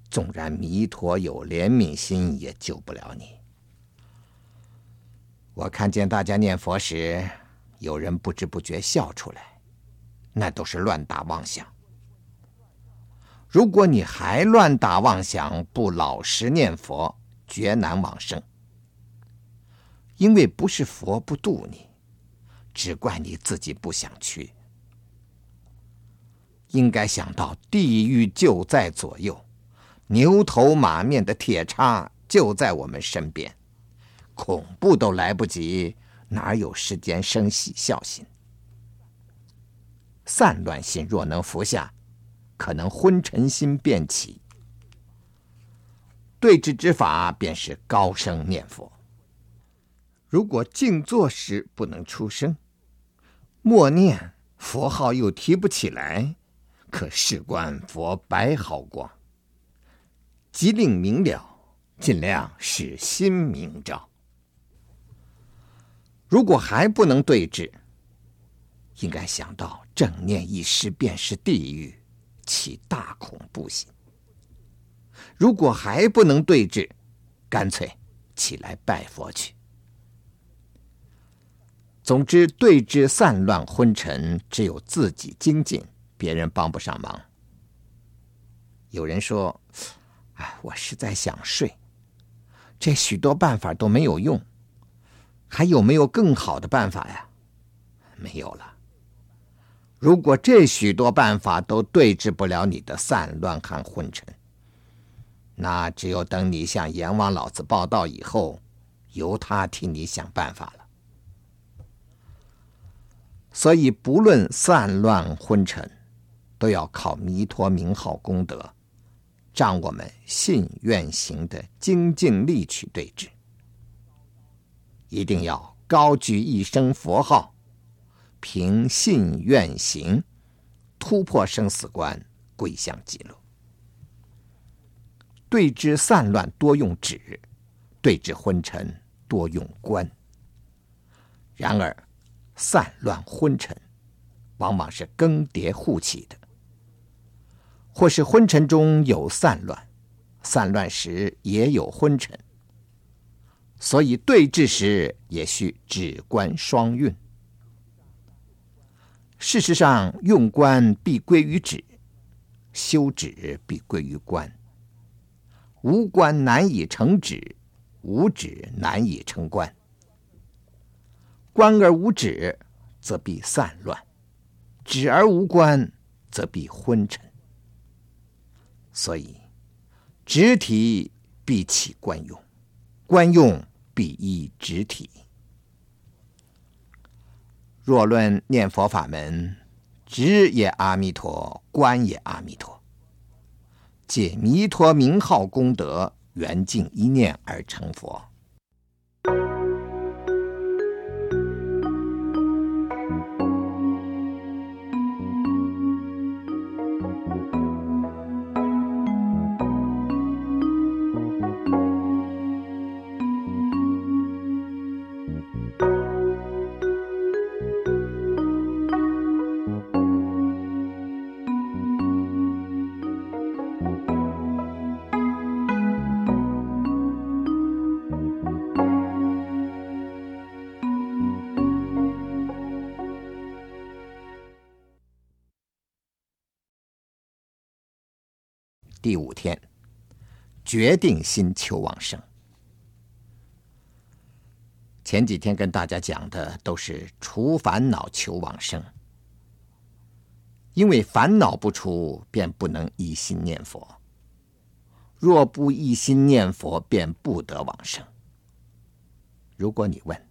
纵然弥陀有怜悯心，也救不了你。我看见大家念佛时，有人不知不觉笑出来，那都是乱打妄想。如果你还乱打妄想，不老实念佛，绝难往生。因为不是佛不度你，只怪你自己不想去。应该想到地狱就在左右。牛头马面的铁叉就在我们身边，恐怖都来不及，哪有时间生喜孝心？散乱心若能服下，可能昏沉心便起。对治之法便是高声念佛。如果静坐时不能出声，默念佛号又提不起来，可事关佛白毫光。即令明了，尽量使心明照。如果还不能对治，应该想到正念一失便是地狱，起大恐怖心。如果还不能对治，干脆起来拜佛去。总之，对治散乱昏沉，只有自己精进，别人帮不上忙。有人说。哎，我实在想睡，这许多办法都没有用，还有没有更好的办法呀？没有了。如果这许多办法都对治不了你的散乱和昏沉，那只有等你向阎王老子报道以后，由他替你想办法了。所以，不论散乱昏沉，都要靠弥陀名号功德。仗我们信愿行的精进力去对治，一定要高举一声佛号，凭信愿行，突破生死关，归向极乐。对治散乱多用止，对治昏沉多用观。然而，散乱昏沉往往是更迭互起的。或是昏沉中有散乱，散乱时也有昏沉，所以对治时也需止观双运。事实上，用观必归于止，修止必归于观。无观难以成止，无止难以成观。观而无止，则必散乱；止而无观，则必昏沉。所以，止体必起观用，观用比依直体。若论念佛法门，直也阿弥陀，观也阿弥陀，借弥陀名号功德，缘净一念而成佛。决定心求往生。前几天跟大家讲的都是除烦恼求往生，因为烦恼不除，便不能一心念佛。若不一心念佛，便不得往生。如果你问，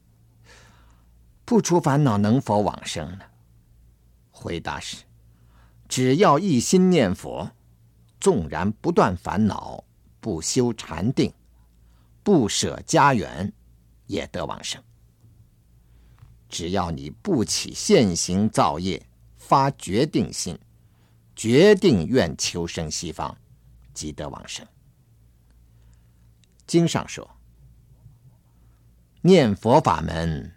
不除烦恼能否往生呢？回答是，只要一心念佛。纵然不断烦恼，不修禅定，不舍家园，也得往生。只要你不起现行造业，发决定心，决定愿求生西方，即得往生。经上说，念佛法门，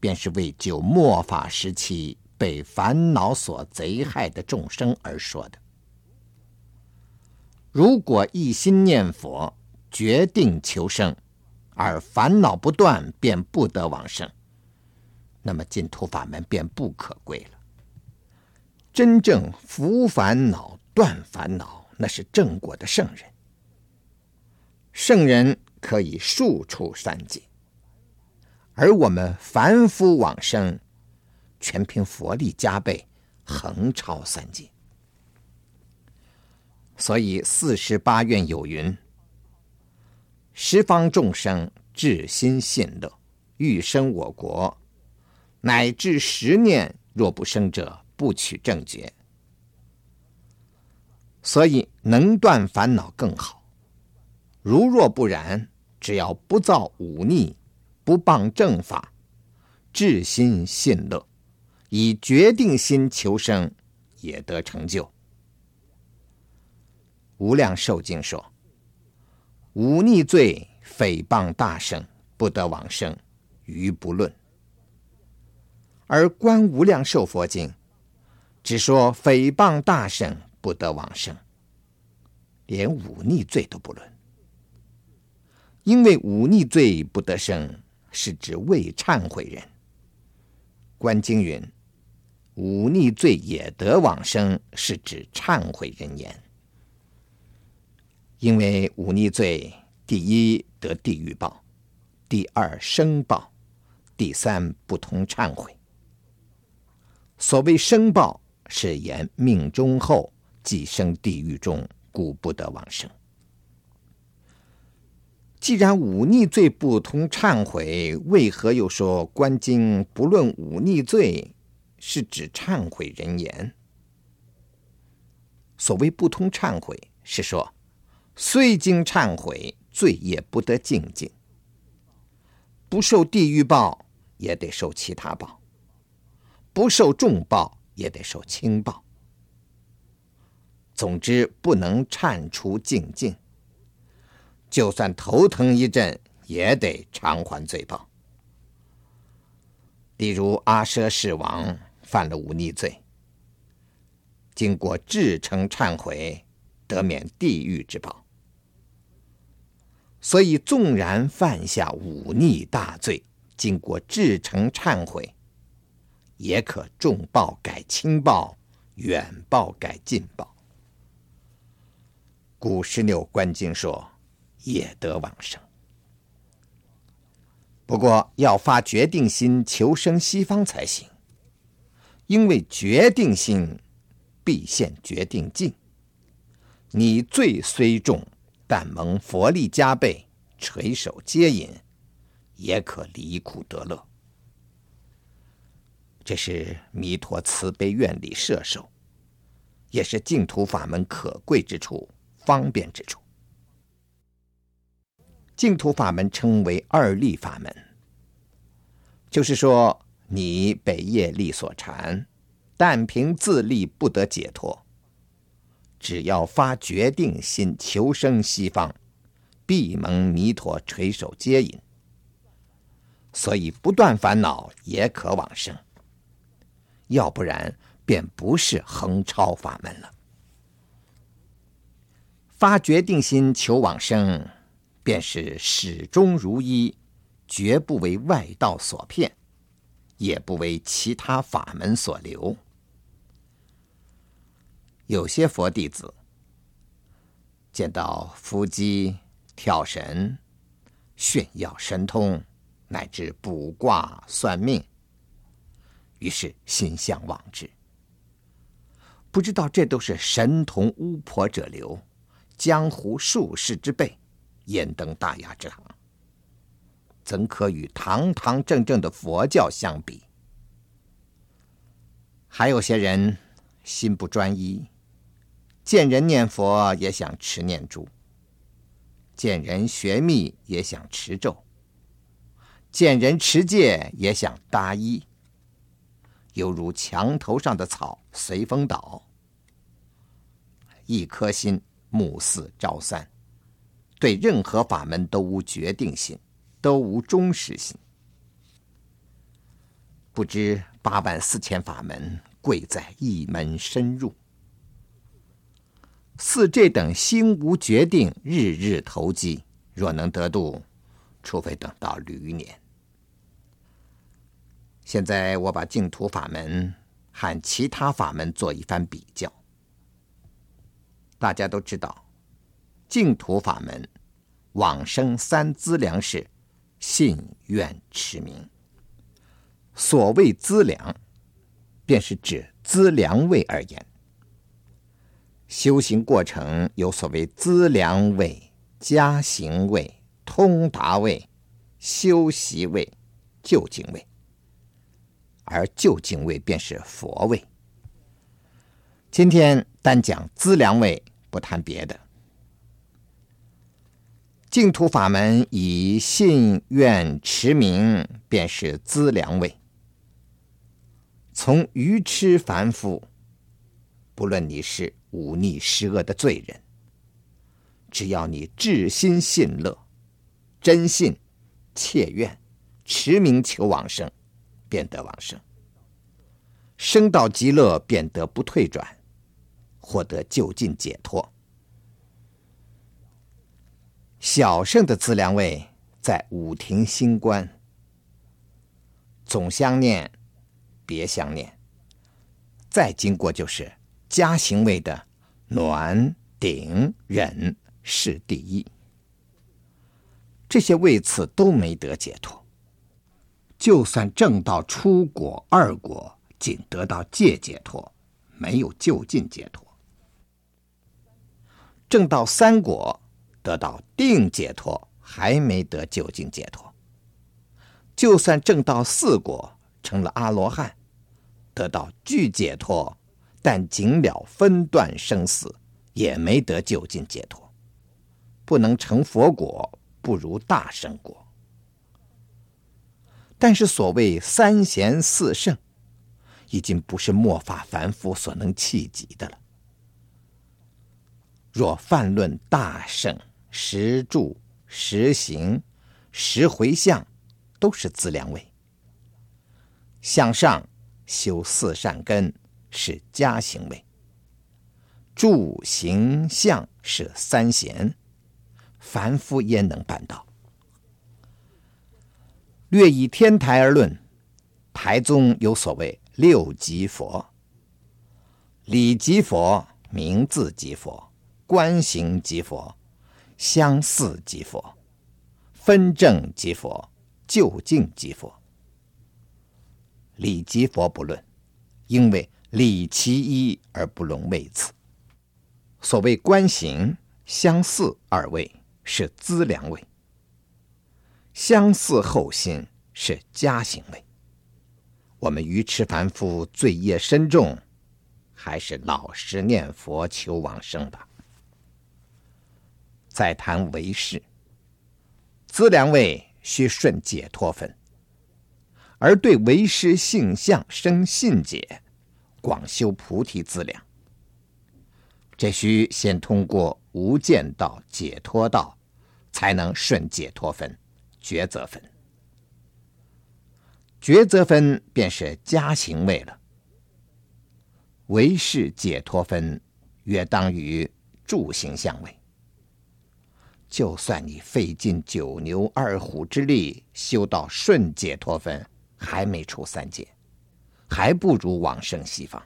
便是为救末法时期被烦恼所贼害的众生而说的。如果一心念佛，决定求生，而烦恼不断，便不得往生，那么净土法门便不可贵了。真正伏烦恼、断烦恼，那是正果的圣人。圣人可以庶出三界，而我们凡夫往生，全凭佛力加被，横超三界。所以四十八愿有云：“十方众生至心信乐，欲生我国，乃至十念若不生者，不取正觉。”所以能断烦恼更好。如若不然，只要不造忤逆，不谤正法，至心信乐，以决定心求生，也得成就。无量寿经说：“忤逆罪，诽谤大圣，不得往生，于不论。”而观无量寿佛经只说诽谤大圣不得往生，连忤逆罪都不论，因为忤逆罪不得生，是指未忏悔人。观经云：“忤逆罪也得往生，是指忏悔人言。”因为忤逆罪，第一得地狱报，第二生报，第三不通忏悔。所谓生报，是言命终后即生地狱中，故不得往生。既然忤逆罪不通忏悔，为何又说观经不论忤逆罪，是指忏悔人言？所谓不通忏悔，是说。虽经忏悔，罪业不得净尽，不受地狱报，也得受其他报；不受重报，也得受轻报。总之，不能忏除净尽，就算头疼一阵，也得偿还罪报。例如阿闍世王犯了忤逆罪，经过至诚忏悔，得免地狱之报。所以，纵然犯下忤逆大罪，经过至诚忏悔，也可重报改轻报，远报改近报。古十六观经说，也得往生。不过要发决定心，求生西方才行，因为决定心必现决定境。你罪虽重。但蒙佛力加倍，垂手接引，也可离苦得乐。这是弥陀慈悲愿力摄受，也是净土法门可贵之处、方便之处。净土法门称为二力法门，就是说你被业力所缠，但凭自力不得解脱。只要发决定心，求生西方，必蒙弥陀垂手接引。所以不断烦恼也可往生，要不然便不是横超法门了。发决定心求往生，便是始终如一，绝不为外道所骗，也不为其他法门所留。有些佛弟子见到伏击、跳神、炫耀神通，乃至卜卦算命，于是心向往之。不知道这都是神童巫婆者流，江湖术士之辈，焉登大雅之堂？怎可与堂堂正正的佛教相比？还有些人心不专一。见人念佛也想持念珠，见人学密也想持咒，见人持戒也想搭衣，犹如墙头上的草随风倒。一颗心目四朝三，对任何法门都无决定心，都无忠实心。不知八万四千法门，贵在一门深入。似这等心无决定，日日投机，若能得度，除非等到驴年。现在我把净土法门和其他法门做一番比较。大家都知道，净土法门往生三资粮是信愿持名。所谓资粮，便是指资粮位而言。修行过程有所谓资粮位、加行位、通达位、修习位、究竟位，而究竟位便是佛位。今天单讲资粮位，不谈别的。净土法门以信愿持名，便是资粮位。从愚痴凡夫，不论你是忤逆十恶的罪人，只要你至心信乐、真信、切愿、持名求往生，便得往生。生到极乐，便得不退转，获得究竟解脱。小圣的资粮位在五停心观，总相念，别相念，再经过就是加行位的暖顶忍是第一，这些位次都没得解脱。就算证到初果、二果，仅得到戒解脱，没有就近解脱。证到三果。得到定解脱，还没得就近解脱。就算证到四果，成了阿罗汉，得到具解脱，但仅了分段生死，也没得就近解脱。不能成佛果，不如大圣果。但是所谓三贤四圣，已经不是末法凡夫所能企及的了。若泛论大圣。十住、十行、十回向，都是自量位。向上修四善根是加行为。住、行、相是三贤，凡夫焉能办到？略以天台而论，台宗有所谓六级佛：理即佛、名字即佛、观行即佛。相似即佛，分证即佛，究竟即佛。理即佛不论，因为理其一而不容位次。所谓观行、相似二位是资粮位，相似后心是加行位。我们愚痴凡夫罪业深重，还是老实念佛求往生吧。再谈为师，资粮位需顺解脱分，而对为师性相生信解，广修菩提资粮。这需先通过无间道、解脱道，才能顺解脱分、抉择分。抉择分便是加行位了。唯是解脱分，约当于住行相位。就算你费尽九牛二虎之力修到顺解脱分，还没出三界，还不如往生西方。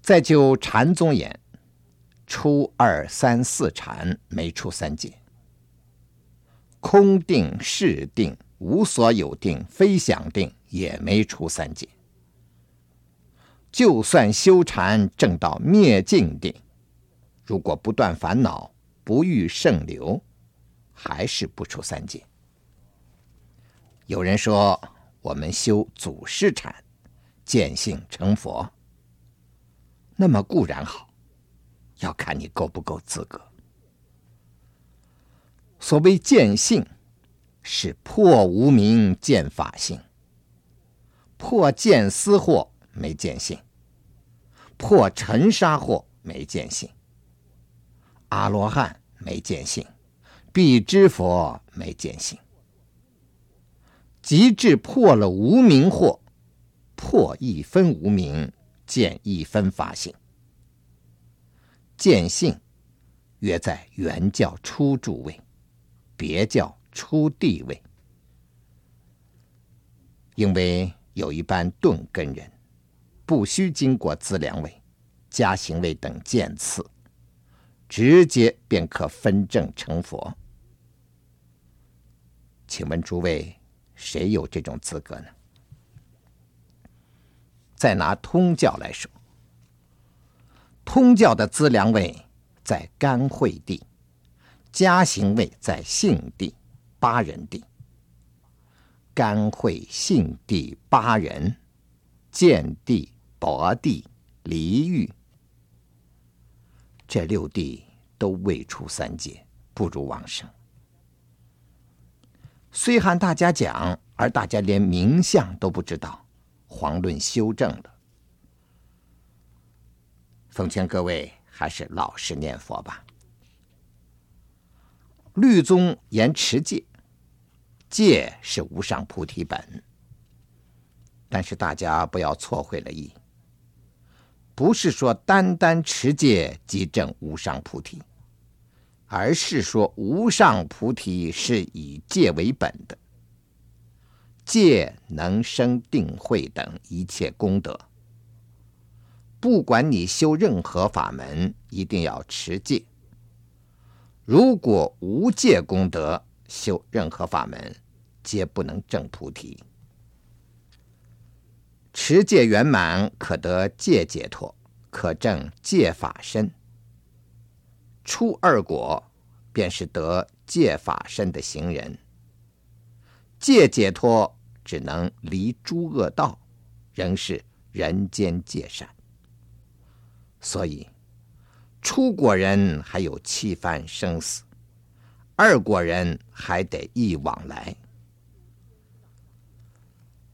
再就禅宗言，初二三四禅没出三界，空定、识定、无所有定、非想定也没出三界。就算修禅证到灭尽定，如果不断烦恼。不遇圣流，还是不出三界。有人说我们修祖师禅，见性成佛，那么固然好，要看你够不够资格。所谓见性，是破无明见法性，破见思惑没见性，破尘沙惑没见性。阿罗汉没见性，必知佛没见性。即至破了无明惑，破一分无明，见一分法性。见性，约在原教初住位，别教初地位。因为有一般顿根人，不需经过资粮位、加行位等渐次。直接便可分证成佛。请问诸位，谁有这种资格呢？再拿通教来说，通教的资粮位在甘惠地，家行位在信地、巴人地。甘惠、信地、巴人、建地、伯地、黎玉，这六地都未出三界，不如往生。虽和大家讲，而大家连名相都不知道，遑论修正了。奉劝各位还是老实念佛吧。律宗言持戒。戒是无上菩提本，但是大家不要错会了意，不是说单单持戒即证无上菩提，而是说无上菩提是以戒为本的，戒能生定慧等一切功德。不管你修任何法门，一定要持戒。如果无戒功德，修任何法门，皆不能证菩提。持戒圆满，可得戒解脱，可证戒法身。初二果，便是得戒法身的行人。戒解脱，只能离诸恶道，仍是人间戒善。所以，初果人还有七番生死。二果人还得忆往来，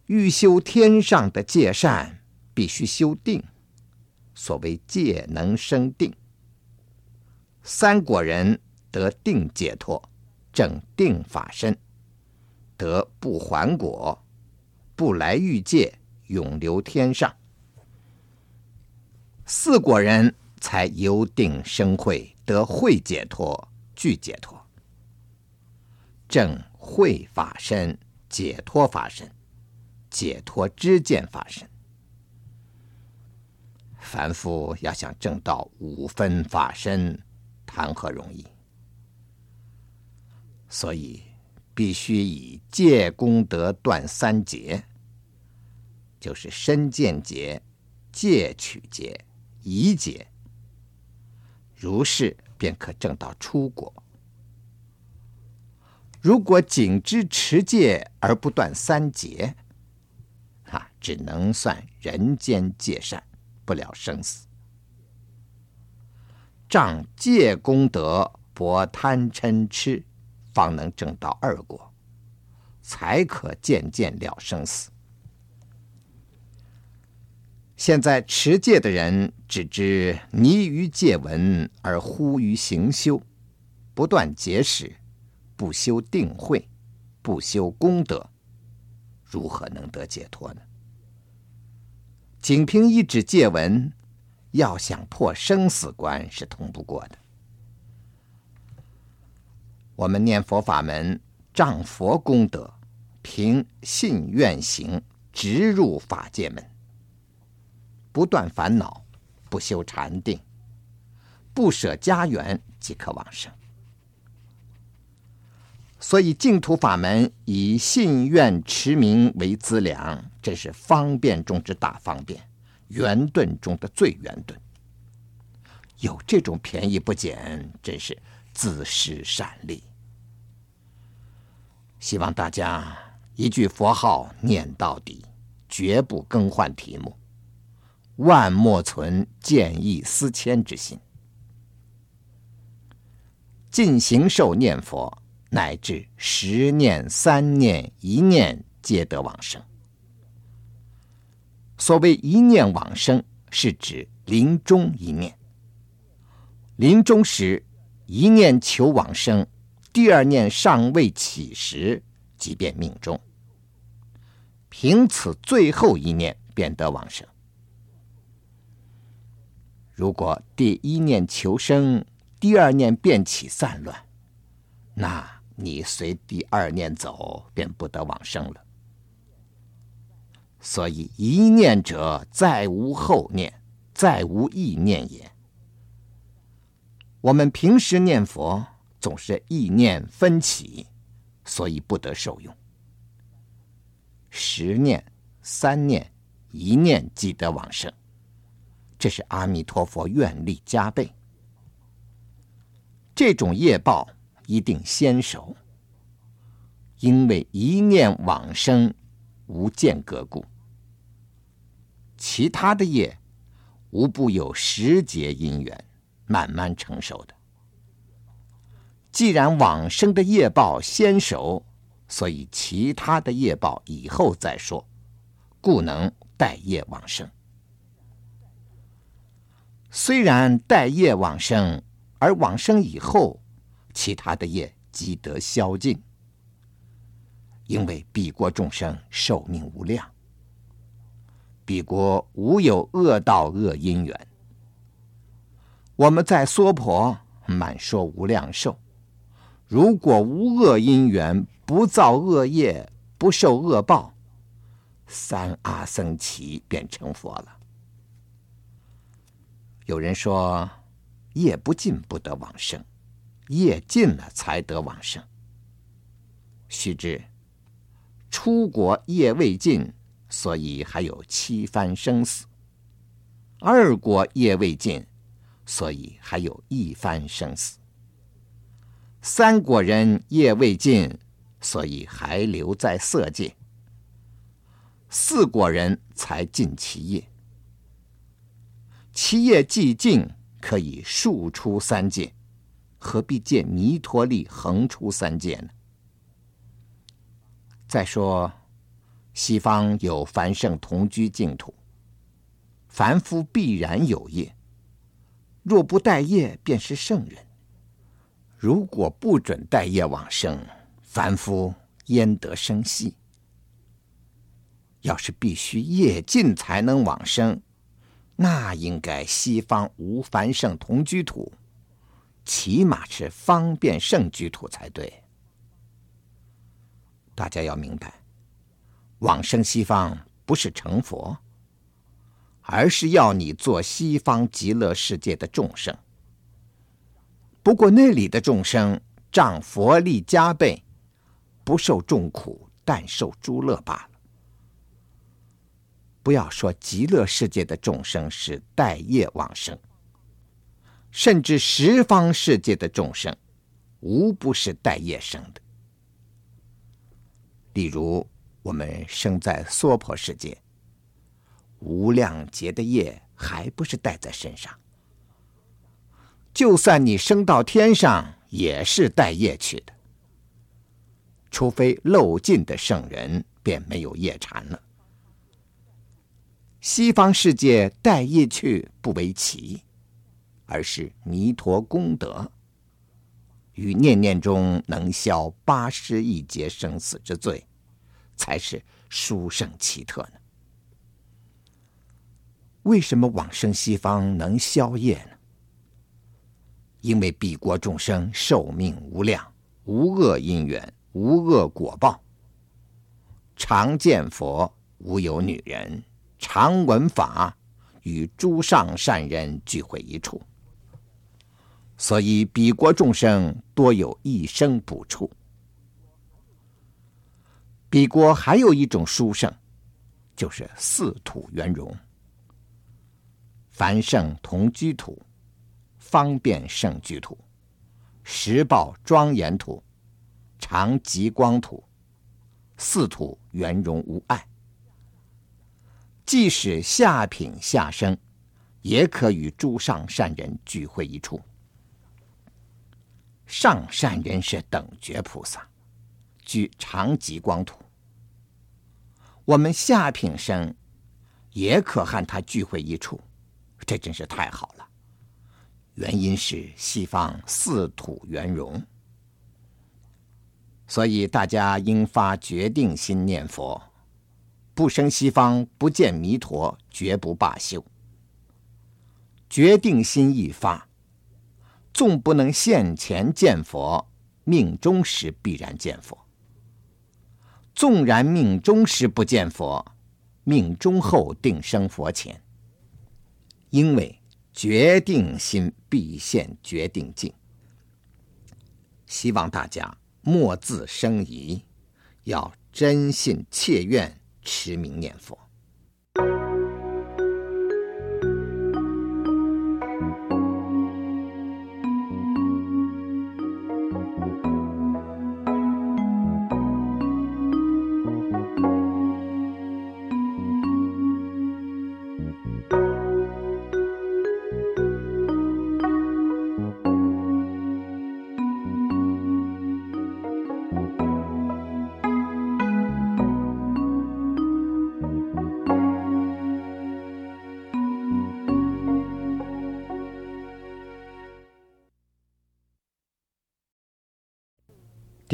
欲修天上的戒善，必须修定。所谓戒能生定，三果人得定解脱，证定法身，得不还果，不来欲界，永留天上。四果人才由定生慧，得慧解脱，具解脱。证慧法身、解脱法身、解脱知见法身。凡夫要想证到五分法身，谈何容易？所以必须以戒功德断三结，就是身见结、戒取结、疑结。如是便可证到出果。如果仅知持戒而不断三结，啊，只能算人间戒善，不了生死。仗戒功德薄贪嗔痴，方能证到二果，才可渐渐了生死。现在持戒的人只知泥于戒文而忽于行修，不断结使。不修定慧，不修功德，如何能得解脱呢？仅凭一纸戒文，要想破生死关是通不过的。我们念佛法门，仗佛功德，凭信愿行，直入法界门，不断烦恼，不修禅定，不舍家园，即可往生。所以净土法门以信愿持名为资粮，这是方便中之大方便，圆盾中的最圆盾。有这种便宜不捡，真是自失善利。希望大家一句佛号念到底，绝不更换题目，万莫存见异思迁之心，尽形受念佛。乃至十念、三念、一念，皆得往生。所谓一念往生，是指临终一念。临终时，一念求往生，第二念尚未起时，即便命中。凭此最后一念，便得往生。如果第一念求生，第二念便起散乱，那，你随第二念走，便不得往生了。所以一念者，再无后念，再无意念也。我们平时念佛总是意念分起，所以不得受用。十念、三念、一念即得往生，这是阿弥陀佛愿力加倍。这种业报一定先熟，因为一念往生无间隔故。其他的业无不有时节因缘，慢慢成熟的。既然往生的业报先熟，所以其他的业报以后再说，故能待业往生。虽然待业往生，而往生以后，其他的业即得消尽，因为彼国众生寿命无量，彼国无有恶道恶因缘。我们在娑婆满说无量寿。如果无恶因缘，不造恶业，不受恶报，三阿僧祇便成佛了。有人说，业不尽不得往生，业尽了才得往生。须知，出国业未尽，所以还有七番生死；二国业未尽，所以还有一番生死。三果人业未尽，所以还留在色界。四果人才尽其业，其业既尽，可以速出三界，何必借弥陀力横出三界呢？再说，西方有凡圣同居净土，凡夫必然有业，若不带业，便是圣人。如果不准带业往生，凡夫焉得生系？要是必须业尽才能往生，那应该西方无凡圣同居土，起码是方便圣居土才对。大家要明白，往生西方不是成佛，而是要你做西方极乐世界的众生。不过那里的众生仗佛力加倍，不受众苦，但受诸乐罢了。不要说极乐世界的众生是带业往生，甚至十方世界的众生，无不是带业生的。例如我们生在娑婆世界，无量劫的业还不是带在身上。就算你升到天上，也是带业去的。除非漏尽的圣人，便没有业缠了。西方世界带业去不为奇，而是弥陀功德，于念念中能消八十亿劫生死之罪，才是殊胜奇特呢。为什么往生西方能消业呢？因为彼国众生寿命无量，无恶因缘，无恶果报，常见佛，无有女人，常闻法，与诸上善人聚会一处，所以彼国众生多有一生补处。比国还有一种殊胜，就是四土圆融，凡圣同居土。方便圣居土、实报庄严土、常寂光土，四土圆融无碍。即使下品下生，也可与诸上善人聚会一处。上善人是等觉菩萨，居常寂光土。我们下品生，也可和他聚会一处，这真是太好了。原因是西方四土圆融，所以大家应发决定心念佛，不生西方不见弥陀，绝不罢休。决定心一发，纵不能现前见佛，命终时必然见佛；纵然命中时不见佛，命中后定生佛前，因为。决定心必现决定境，希望大家莫自生疑，要真信切愿，持名念佛。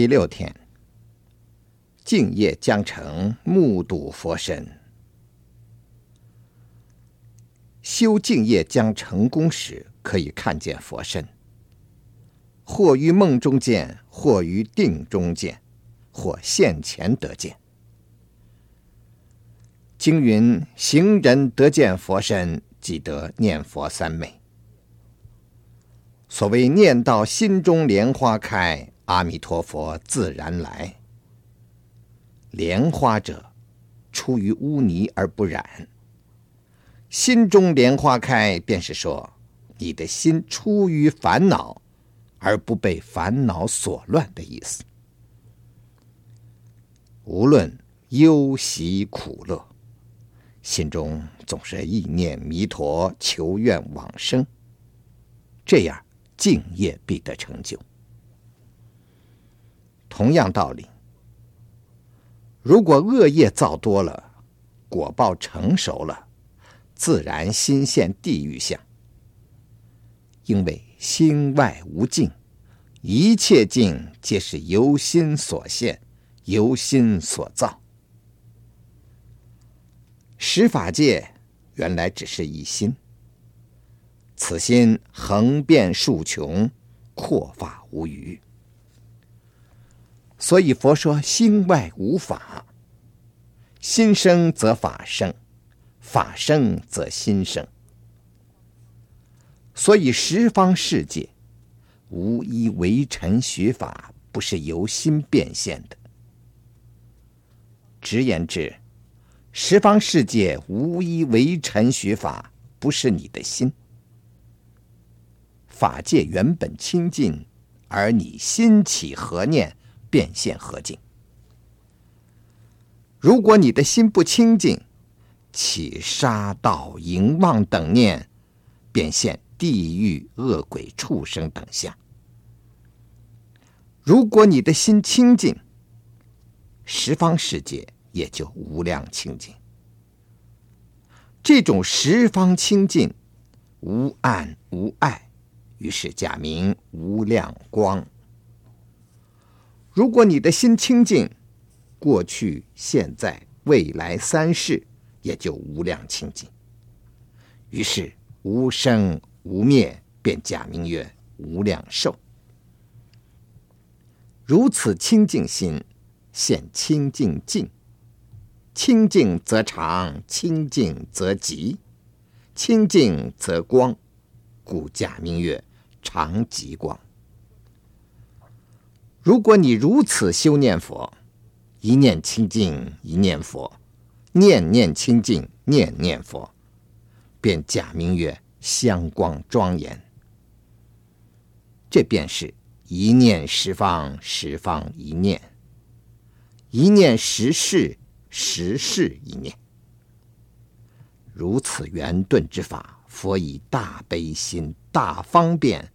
第六天，静夜将成，目睹佛身。修静业将成功时，可以看见佛身，或于梦中见，或于定中见，或现前得见。经云：行人得见佛身，即得念佛三昧。所谓念到心中莲花开，阿弥陀佛自然来。莲花者，出于污泥而不染。心中莲花开，便是说你的心出于烦恼，而不被烦恼所乱的意思。无论忧喜苦乐，心中总是意念弥陀，求愿往生，这样敬业必得成就。同样道理，如果恶业造多了，果报成熟了。自然心现地狱相，因为心外无境，一切境皆是由心所现，由心所造。十法界原来只是一心，此心横遍竖穷，阔法无余。所以佛说心外无法，心生则法生。法生则心生，所以十方世界无一为尘许法不是由心变现的。直言之，十方世界无一为尘许法不是你的心。法界原本清净，而你心起何念，变现何境。如果你的心不清净，起杀盗淫妄等念，便现地狱恶鬼畜生等相。如果你的心清净，十方世界也就无量清净。这种十方清净，无暗无碍，于是假名无量光。如果你的心清净，过去、现在、未来三世。也就无量清净，于是无生无灭，便假名曰无量寿。如此清净心，现清净境，清净则常，清净则极，清净则光，故假名曰常极光。如果你如此修念佛，一念清净，一念佛。念念清净，念念佛，便假名曰香光庄严。这便是一念十方，十方一念；一念十世，十世一念。如此圆顿之法，佛以大悲心、大方便，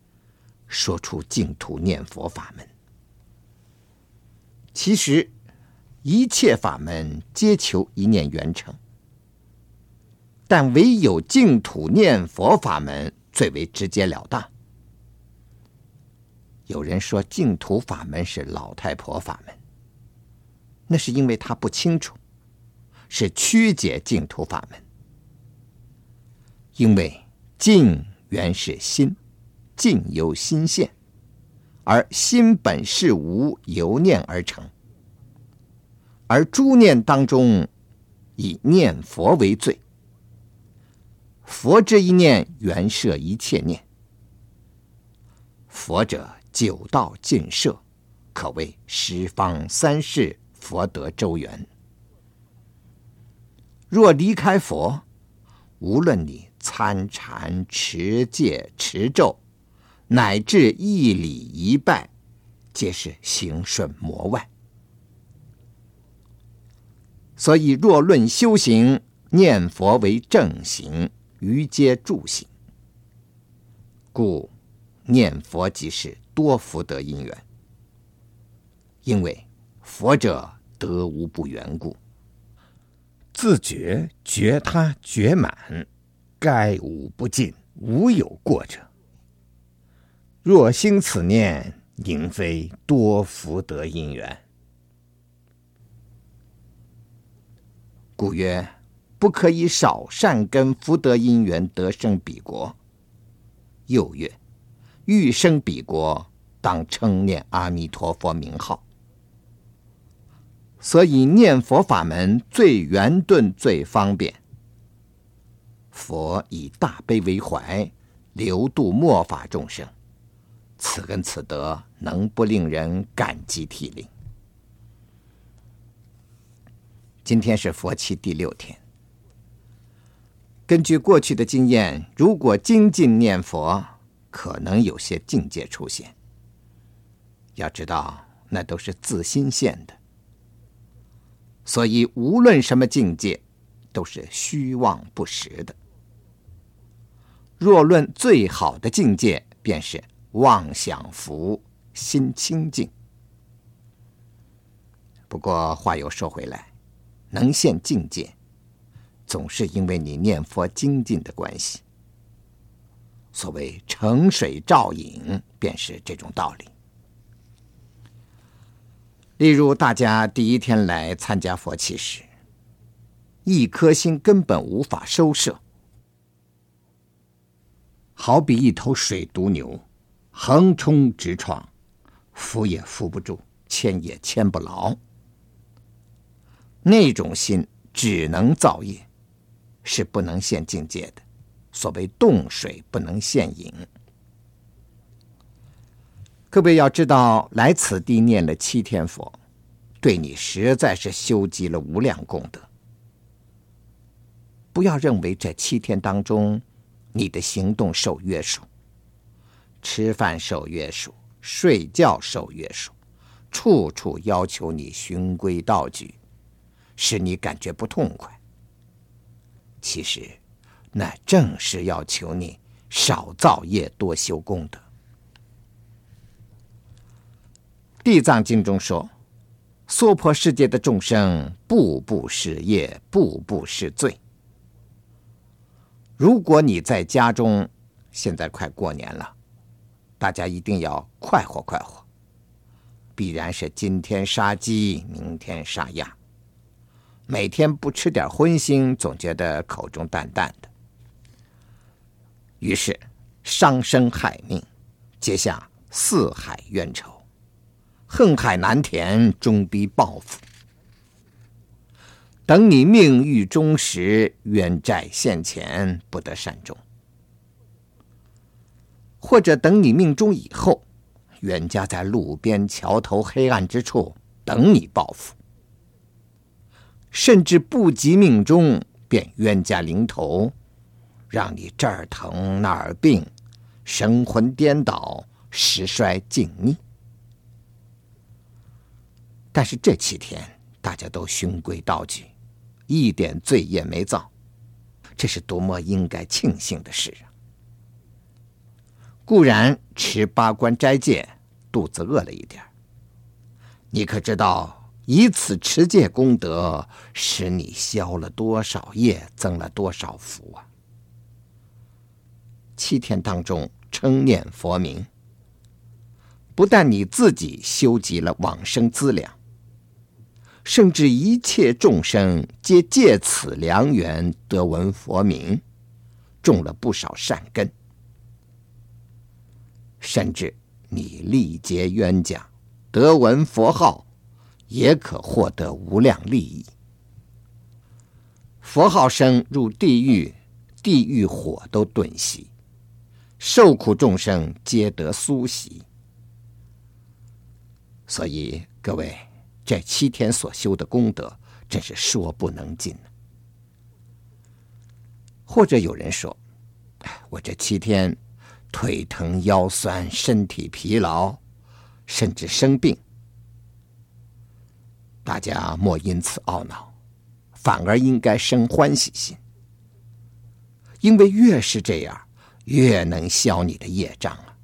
说出净土念佛法门。其实。一切法门皆求一念圆成，但唯有净土念佛法门最为直截了当。有人说净土法门是老太婆法门，那是因为他不清楚，是曲解净土法门。因为净原是心，净由心现，而心本是无，由念而成。而诸念当中，以念佛为最。佛之一念，原摄一切念。佛者，九道尽摄，可谓十方三世佛得周圆。若离开佛，无论你参禅、持戒、持咒，乃至一礼一拜，皆是行顺魔外。所以，若论修行，念佛为正行，余皆助行。故念佛即是多福德因缘。因为佛者得无不缘故，自觉觉他觉满，该无不尽，无有过者。若兴此念，宁非多福德因缘。故曰：不可以少善根福德因缘得生彼国。又曰：欲生彼国，当称念阿弥陀佛名号。所以念佛法门最圆顿、最方便。佛以大悲为怀，流度末法众生，此恩此德，能不令人感激涕零？今天是佛期第六天。根据过去的经验，如果精进念佛，可能有些境界出现。要知道，那都是自心现的。所以，无论什么境界，都是虚妄不实的。若论最好的境界，便是妄想福，心清净。不过话又说回来，能现境界，总是因为你念佛精进的关系。所谓澄水照影，便是这种道理。例如，大家第一天来参加佛七时，一颗心根本无法收摄，好比一头水毒牛，横冲直撞，扶也扶不住，牵也牵不牢。那种心只能造业，是不能现境界的。所谓动水不能现影。各位要知道，来此地念了七天佛，对你实在是修积了无量功德。不要认为这七天当中，你的行动受约束，吃饭受约束，睡觉受约束，处处要求你循规蹈矩，使你感觉不痛快。其实，那正是要求你少造业，多修功德。地藏经中说，娑婆世界的众生，步步是业，步步是罪。如果你在家中，现在快过年了，大家一定要快活快活，必然是今天杀鸡，明天杀鸭，每天不吃点荤腥，总觉得口中淡淡的。于是伤生害命，结下四海冤仇。恨海难填，终逼报复。等你命欲终时，冤债现前，不得善终；或者等你命终以后，冤家在路边桥头黑暗之处等你报复；甚至不及命中，便冤家临头，让你这儿疼那儿病，神魂颠倒，时衰境逆。但是这七天大家都循规蹈矩，一点罪业没造，这是多么应该庆幸的事啊！固然持八关斋戒，肚子饿了一点，你可知道以此持戒功德，使你消了多少业，增了多少福啊？七天当中称念佛名，不但你自己修集了往生资粮。甚至一切众生皆借此良缘得闻佛名，种了不少善根。甚至你历劫冤家，得闻佛号，也可获得无量利益。佛号声入地狱，地狱火都顿息，受苦众生皆得苏息。所以各位。这七天所修的功德，真是说不能尽。或者有人说：“我这七天腿疼腰酸，身体疲劳，甚至生病。”大家莫因此懊恼，反而应该生欢喜心，因为越是这样，越能消你的业障啊！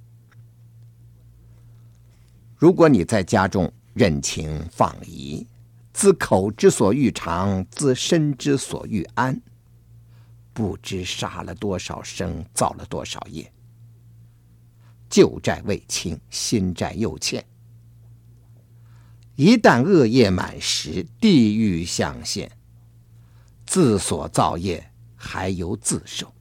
如果你在家中，任情放逸，自口之所欲尝，自身之所欲安，不知杀了多少生，造了多少业。旧债未清，新债又欠。一旦恶业满时，地狱相现，自所造业还由自受，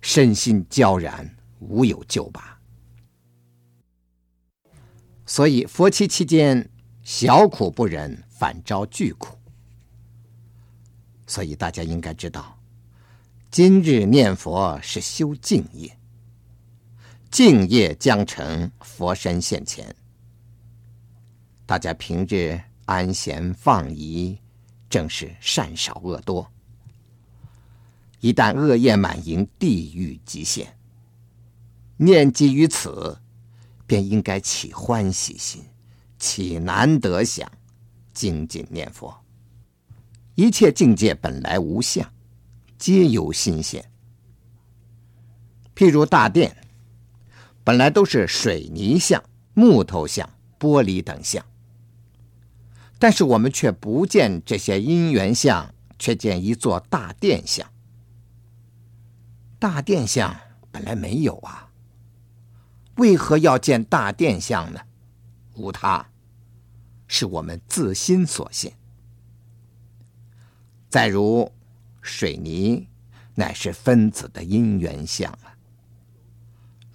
身心焦然，无有救拔。所以佛期期间，小苦不忍，反遭巨苦。所以大家应该知道，今日念佛是修净业，净业将成，佛身现前。大家平日安闲放逸，正是善少恶多。一旦恶业满盈，地狱极限。念及于此，便应该起欢喜心，起难得想，精进念佛。一切境界本来无相，皆由心现。譬如大殿，本来都是水泥像、木头像、玻璃等像，但是我们却不见这些因缘像，却见一座大殿像。大殿像本来没有啊，为何要见大殿像呢？无他，是我们自心所现。再如水泥，乃是分子的因缘相。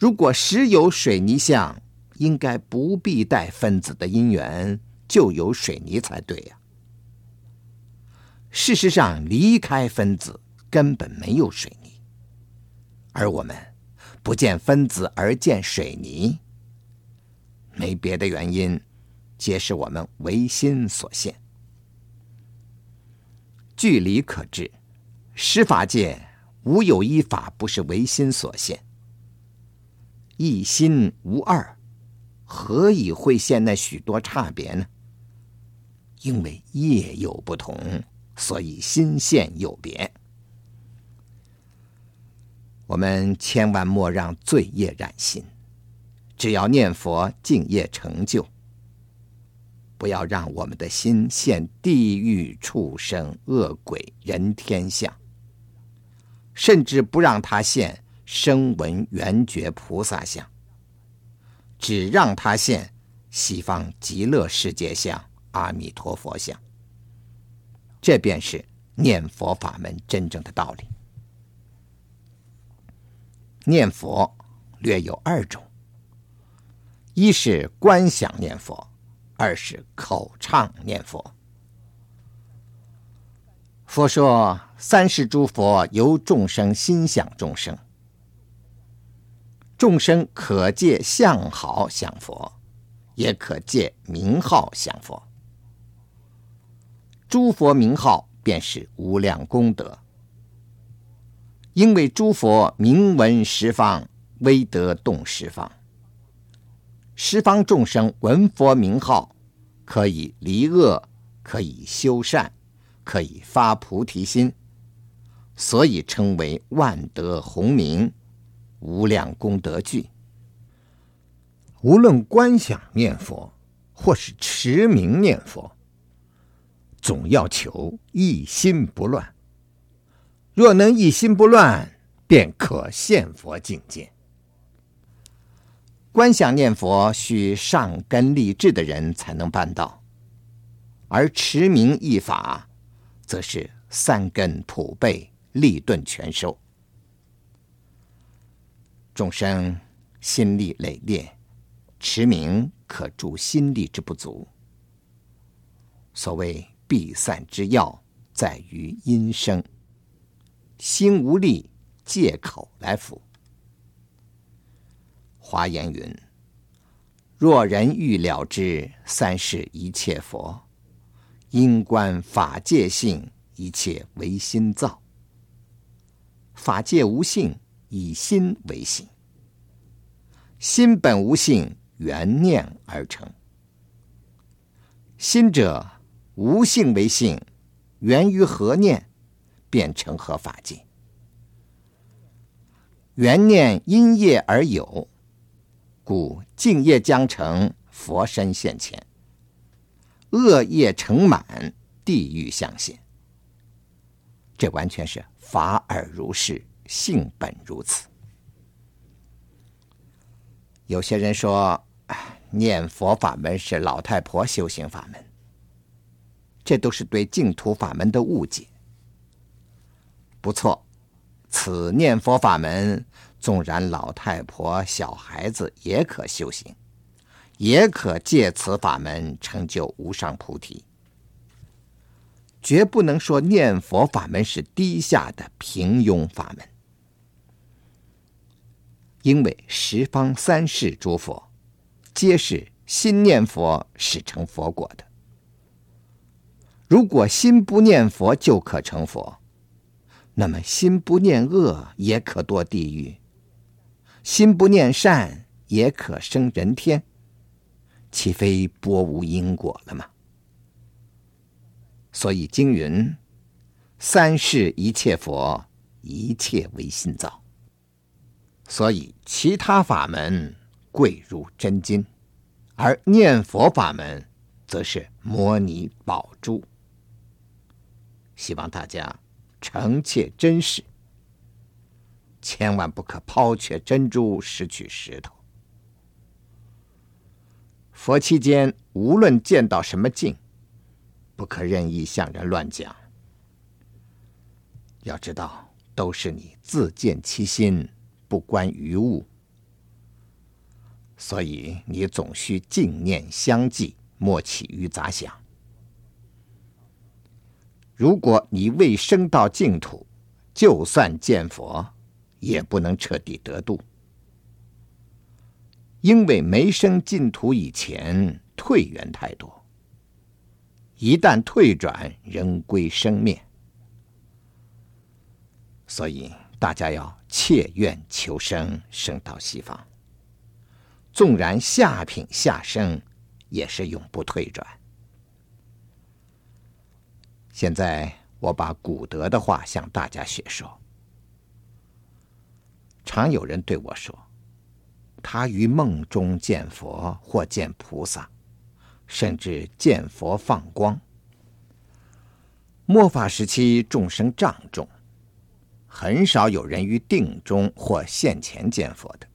如果实有水泥相，应该不必带分子的因缘，就有水泥才对呀。事实上，离开分子根本没有水泥，而我们不见分子而见水泥，没别的原因，皆是我们唯心所现。据理可知，十法界无有一法不是唯心所现。一心无二，何以会现那许多差别呢？因为业有不同，所以心现有别。我们千万莫让罪业染心，只要念佛净业成就。不要让我们的心现地狱、畜生、恶鬼、人天相，甚至不让他现声闻缘觉菩萨相，只让他现西方极乐世界相、阿弥陀佛相。这便是念佛法门真正的道理。念佛略有二种，一是观想念佛。二是口唱念佛。佛说三世诸佛由众生心想众生，众生可借相好想佛，也可借名号想佛。诸佛名号便是无量功德，因为诸佛名闻十方，威德动十方。十方众生闻佛名号，可以离恶，可以修善，可以发菩提心，所以称为万德洪名，无量功德具。无论观想念佛，或是持名念佛，总要求一心不乱。若能一心不乱，便可现佛境界。观想念佛需上根立志的人才能办到，而持名一法，则是三根普被，立顿全收。众生心力累劣，持名可助心力之不足。所谓避散之要，在于音声。心无力，借口来辅。华严云：“若人欲了知三世一切佛，因观法界性，一切唯心造。法界无性，以心为性；心本无性，缘念而成。心者无性为性，缘于何念，便成何法界？缘念因业而有。”故净业将成，佛身现前；恶业成满，地狱相现。这完全是法尔如是，性本如此。有些人说，念佛法门是老太婆修行法门，这都是对净土法门的误解。不错，此念佛法门，纵然老太婆、小孩子也可修行，也可借此法门成就无上菩提。绝不能说念佛法门是低下的平庸法门，因为十方三世诸佛，皆是心念佛始成佛果的。如果心不念佛就可成佛，那么心不念恶也可堕地狱，心不念善也可生人天，岂非波无因果了吗？所以经云：“三世一切佛，一切唯心造。”所以其他法门贵如真金，而念佛法门则是摩尼宝珠。希望大家诚切珍视，千万不可抛却珍珠，拾取石头。佛期间，无论见到什么境，不可任意向人乱讲，要知道都是你自见其心，不关于物，所以你总需净念相继，莫起于杂想。如果你未生到净土，就算见佛，也不能彻底得度，因为没生净土以前，退缘太多。一旦退转，仍归生灭。所以大家要切愿求生，生到西方。纵然下品下生，也是永不退转。现在我把古德的话向大家学说。常有人对我说，他于梦中见佛或见菩萨。甚至见佛放光。末法时期众生障重，很少有人于定中或现前见佛的。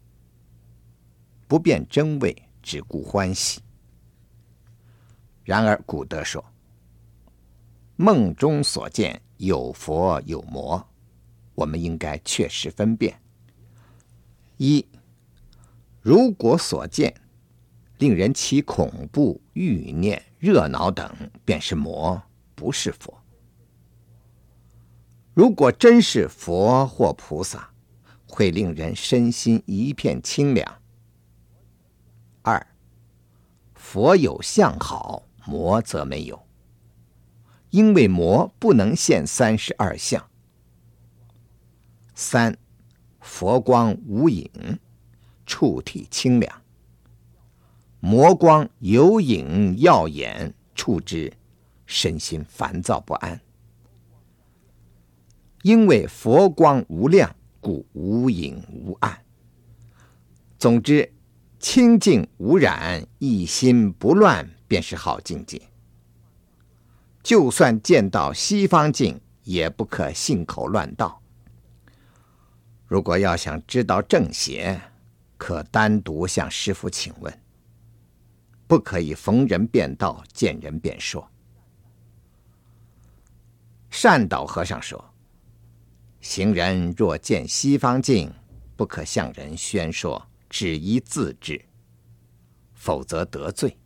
不辨真伪，只顾欢喜。然而古德说，梦中所见有佛有魔，我们应该确实分辨。一，如果所见，令人起恐怖、欲念、热恼等，便是魔，不是佛。如果真是佛或菩萨，会令人身心一片清凉。二，佛有相好，魔则没有，因为魔不能现三十二相。三，佛光无影，触体清凉。魔光有影耀眼，触之，身心烦躁不安。因为佛光无量，故无影无暗。总之，清净无染，一心不乱，便是好境界。就算见到西方境，也不可信口乱道。如果要想知道正邪，可单独向师父请问。不可以逢人便道，见人便说。善导和尚说：“行人若见西方境，不可向人宣说，只宜自知，否则得罪。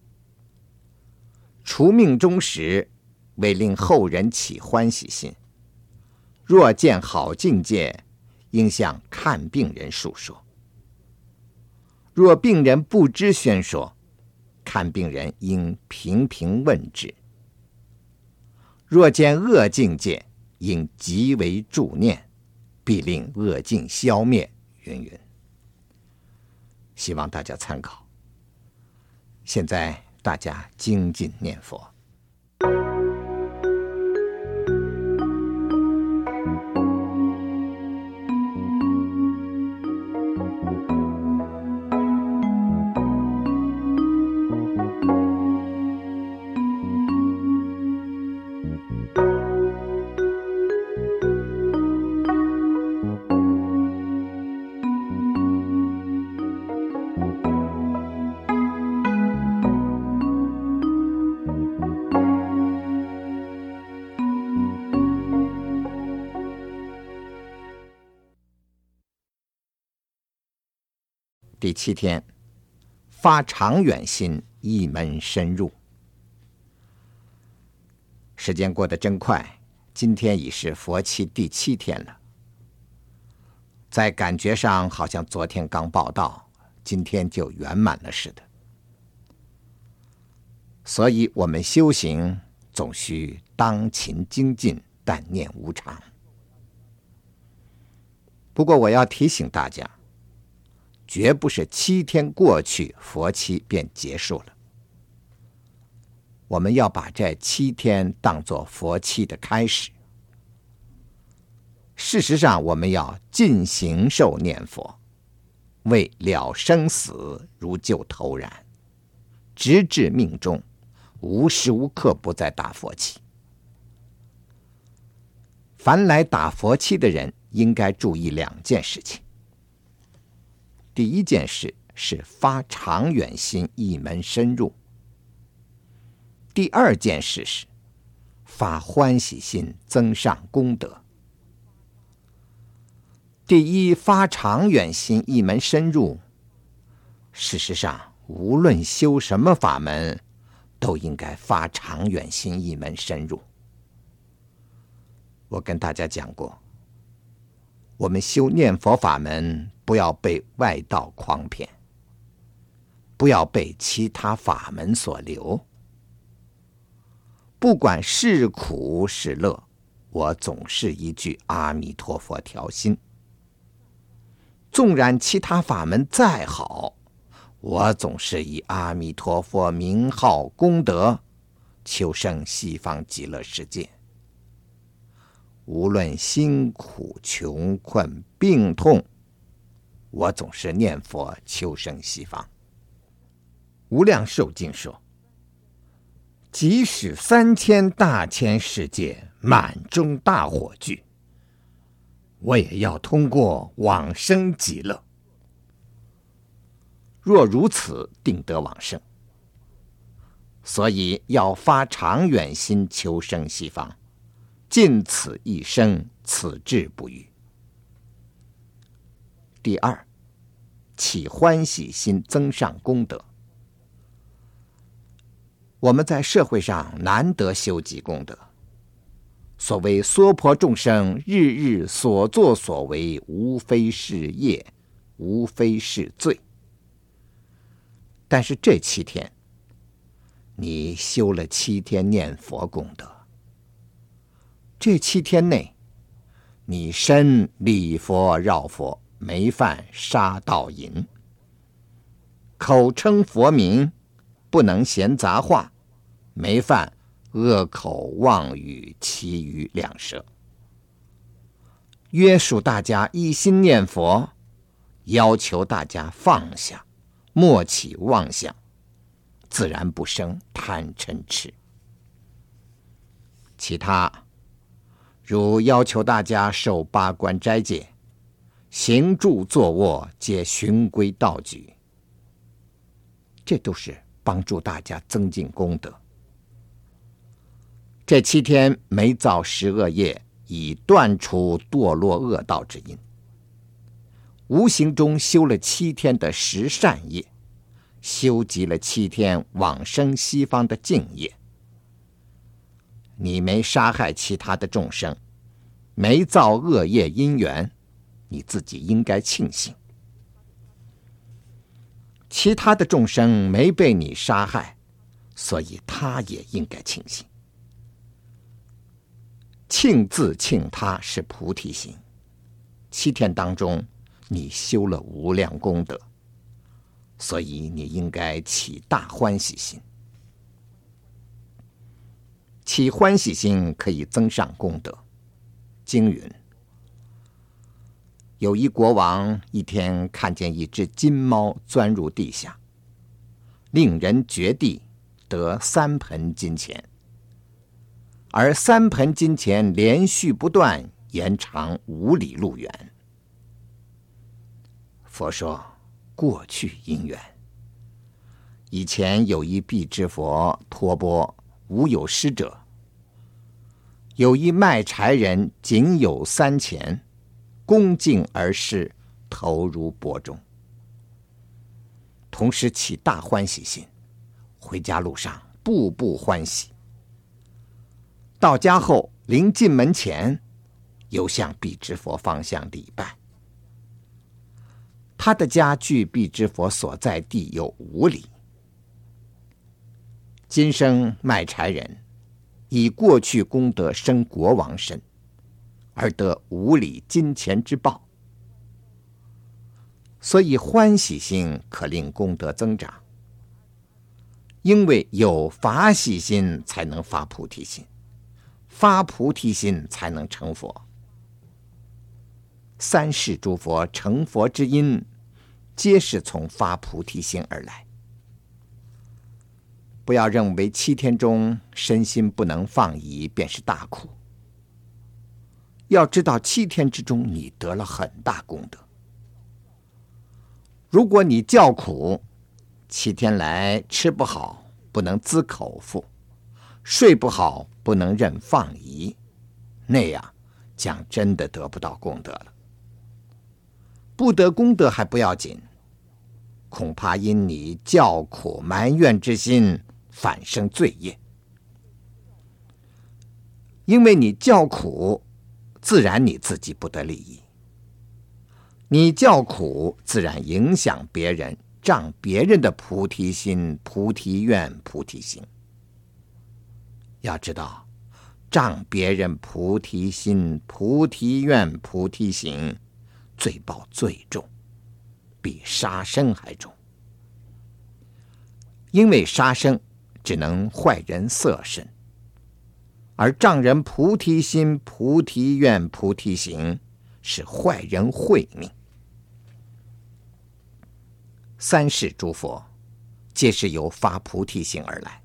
除命终时，为令后人起欢喜心。若见好境界，应向看病人述说。若病人不知宣说。”看病人应频频问之。若见恶境界，应极为助念，必令恶境消灭。云云。希望大家参考。现在大家精进念佛。第七天，发长远心，一门深入。时间过得真快，今天已是佛期第七天了。在感觉上，好像昨天刚报到，今天就圆满了似的。所以，我们修行总需当勤精进，但念无常。不过，我要提醒大家，绝不是七天过去，佛期便结束了。我们要把这七天当作佛期的开始。事实上，我们要尽行受念佛，为了生死如救头然，直至命中，无时无刻不在打佛期。凡来打佛期的人，应该注意两件事情。第一件事是发长远心，一门深入。第二件事是发欢喜心，增上功德。第一，发长远心，一门深入。事实上，无论修什么法门，都应该发长远心，一门深入。我跟大家讲过，我们修念佛法门，不要被外道诓骗，不要被其他法门所留。不管是苦是乐，我总是一句阿弥陀佛调心。纵然其他法门再好，我总是以阿弥陀佛名号功德，求生西方极乐世界。无论辛苦、穷困、病痛，我总是念佛求生西方。无量寿经说。即使三千大千世界满中大火炬，我也要通过往生极乐。若如此，定得往生。所以要发长远心，求生西方，尽此一生，此志不渝。第二，起欢喜心，增上功德。我们在社会上难得修积功德。所谓娑婆众生，日日所作所为，无非是业，无非是罪。但是这七天，你修了七天念佛功德。这七天内，你身礼佛绕佛，没犯杀盗淫，口称佛名，不能闲杂话。没犯恶口妄语其余两舌，约束大家一心念佛，要求大家放下，莫起妄想，自然不生贪嗔痴。其他如要求大家受八关斋戒，行住坐卧皆循规蹈矩，这都是帮助大家增进功德。这七天没造十恶业，已断除堕落恶道之因。无形中修了七天的十善业，修集了七天往生西方的净业。你没杀害其他的众生，没造恶业因缘，你自己应该庆幸。其他的众生没被你杀害，所以他也应该庆幸。庆自庆他是菩提心。七天当中，你修了无量功德，所以你应该起大欢喜心。起欢喜心可以增上功德。经云：有一国王一天看见一只金猫钻入地下，令人掘地，得三盆金钱。而三盆金钱连续不断，延长五里路远。佛说过去因缘。以前有一辟支佛托钵，无有施者。有一卖柴人，仅有三钱，恭敬而施，投入钵中。同时起大欢喜心，回家路上步步欢喜。到家后，临进门前，又向必支佛方向礼拜。他的家距必支佛所在地有五里。今生卖柴人，以过去功德生国王身，而得五里金钱之报。所以欢喜心可令功德增长，因为有法喜心才能发菩提心，发菩提心才能成佛。三世诸佛成佛之因，皆是从发菩提心而来。不要认为七天中身心不能放逸便是大苦，要知道七天之中你得了很大功德。如果你叫苦，七天来吃不好，不能滋口腹，睡不好，不能任放逸，那样将真的得不到功德了。不得功德还不要紧，恐怕因你叫苦埋怨之心，反生罪业。因为你叫苦，自然你自己不得利益。你叫苦，自然影响别人，障别人的菩提心、菩提愿、菩提心。要知道，障别人菩提心、菩提愿、菩提心，罪报最重，比杀生还重。因为杀生只能坏人色身，而障人菩提心、菩提愿、菩提行，是坏人慧命。三世诸佛，皆是由发菩提心而来。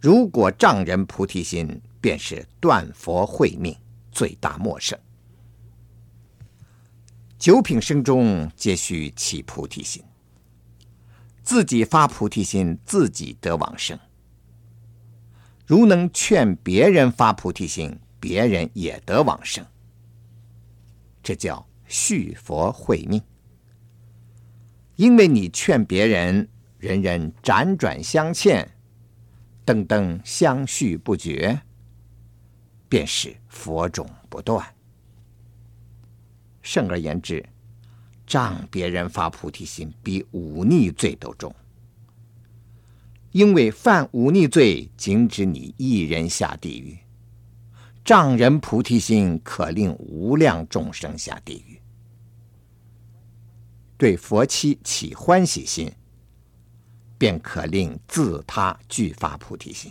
如果障人菩提心，便是断佛慧命，最大莫胜。九品生中，皆须起菩提心。自己发菩提心，自己得往生。如能劝别人发菩提心，别人也得往生。这叫续佛慧命。因为你劝别人，人人辗转相欠，登登相续不绝，便是佛种不断。甚而言之，障别人发菩提心，比忤逆罪都重。因为犯忤逆罪，仅指你一人下地狱；障人菩提心，可令无量众生下地狱。对佛妻起欢喜心，便可令自他俱发菩提心。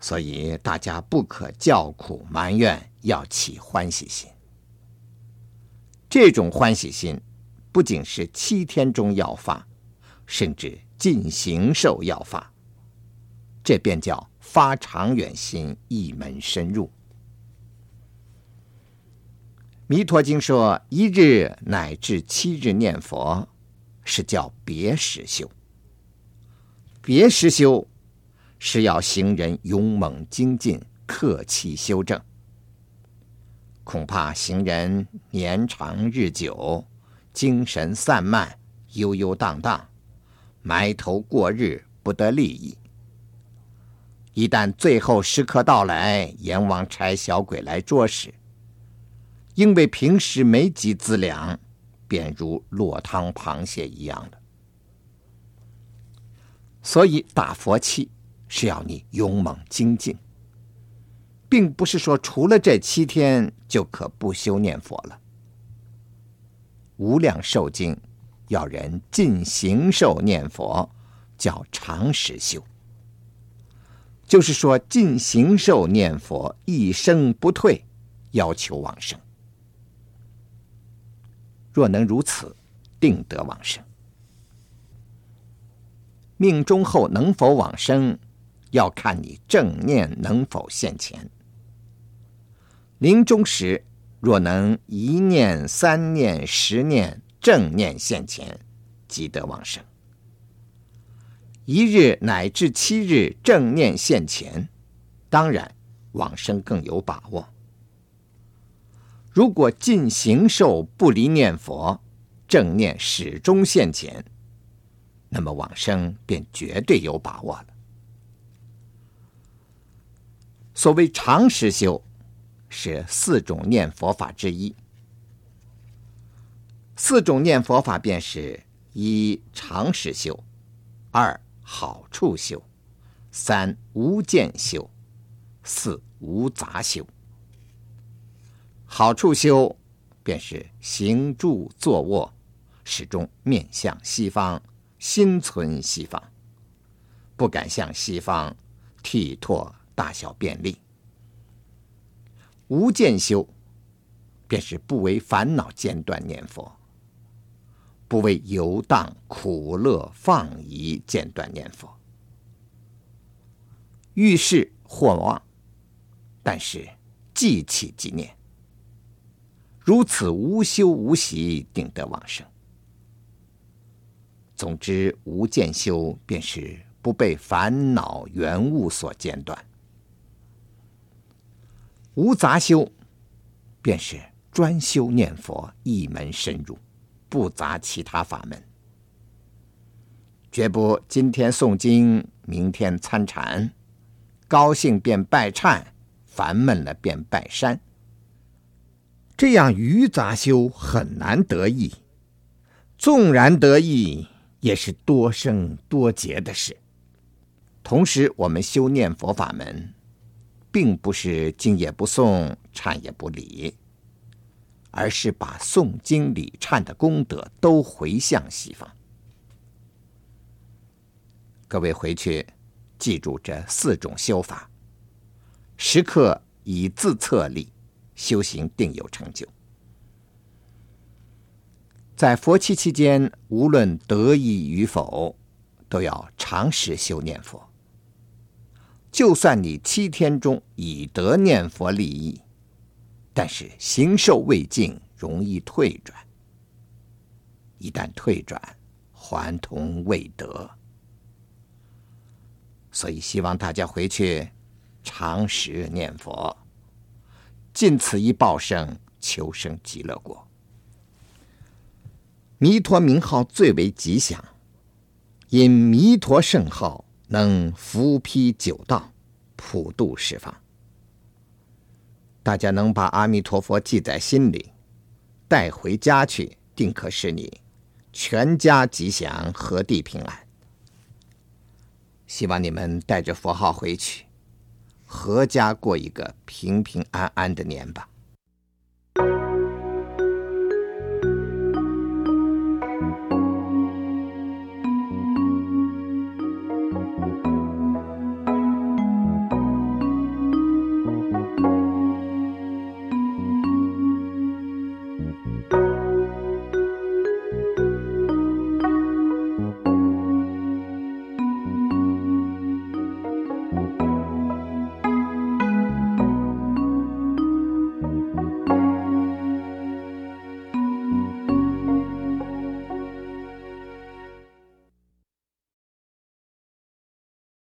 所以大家不可叫苦埋怨，要起欢喜心。这种欢喜心，不仅是七天中要发，甚至尽行受要发。这便叫发长远心，一门深入。《弥陀经》说：“一日乃至七日念佛，是叫别时修。别时修，是要行人勇猛精进，克期修正。恐怕行人年长日久，精神散漫，悠悠荡荡，埋头过日，不得利益。一旦最后时刻到来，阎王差小鬼来捉时。”因为平时没几资粮，便如落汤螃蟹一样的。所以打佛七是要你勇猛精进，并不是说除了这七天就可不修念佛了。无量寿经要人尽行受念佛，叫长时修，就是说尽行受念佛，一生不退，要求往生。若能如此，定得往生。命中后能否往生，要看你正念能否现前。临终时，若能一念、三念、十念正念现前，即得往生。一日乃至七日正念现前，当然往生更有把握。如果尽行受不离念佛，正念始终现前，那么往生便绝对有把握了。所谓常时修，是四种念佛法之一。四种念佛法便是：一、常识修；二、好处修；三、无间修；四、无杂修。好处修，便是行住坐卧，始终面向西方，心存西方，不敢向西方剃拓大小便利。无间修，便是不为烦恼间断念佛，不为游荡苦乐放逸间断念佛。遇事或忘，但是记起即念。如此无休无息，定得往生。总之，无间修便是不被烦恼缘物所间断；无杂修便是专修念佛，一门深入，不杂其他法门，绝不今天诵经，明天参禅，高兴便拜忏，烦闷了便拜山。这样余杂修很难得意，纵然得意，也是多生多劫的事。同时，我们修念佛法门，并不是敬也不诵，忏也不礼，而是把诵经礼忏的功德都回向西方。各位回去记住这四种修法，时刻以自策力。修行定有成就。在佛期期间，无论得意与否，都要常时修念佛。就算你七天中已得念佛利益，但是行受未尽，容易退转。一旦退转，还同未得。所以希望大家回去常时念佛。尽此一报生，求生极乐国。弥陀名号最为吉祥，因弥陀圣号能伏披九道，普度十方。大家能把阿弥陀佛记在心里，带回家去，定可使你全家吉祥，何地平安。希望你们带着佛号回去。阖家过一个平平安安的年吧。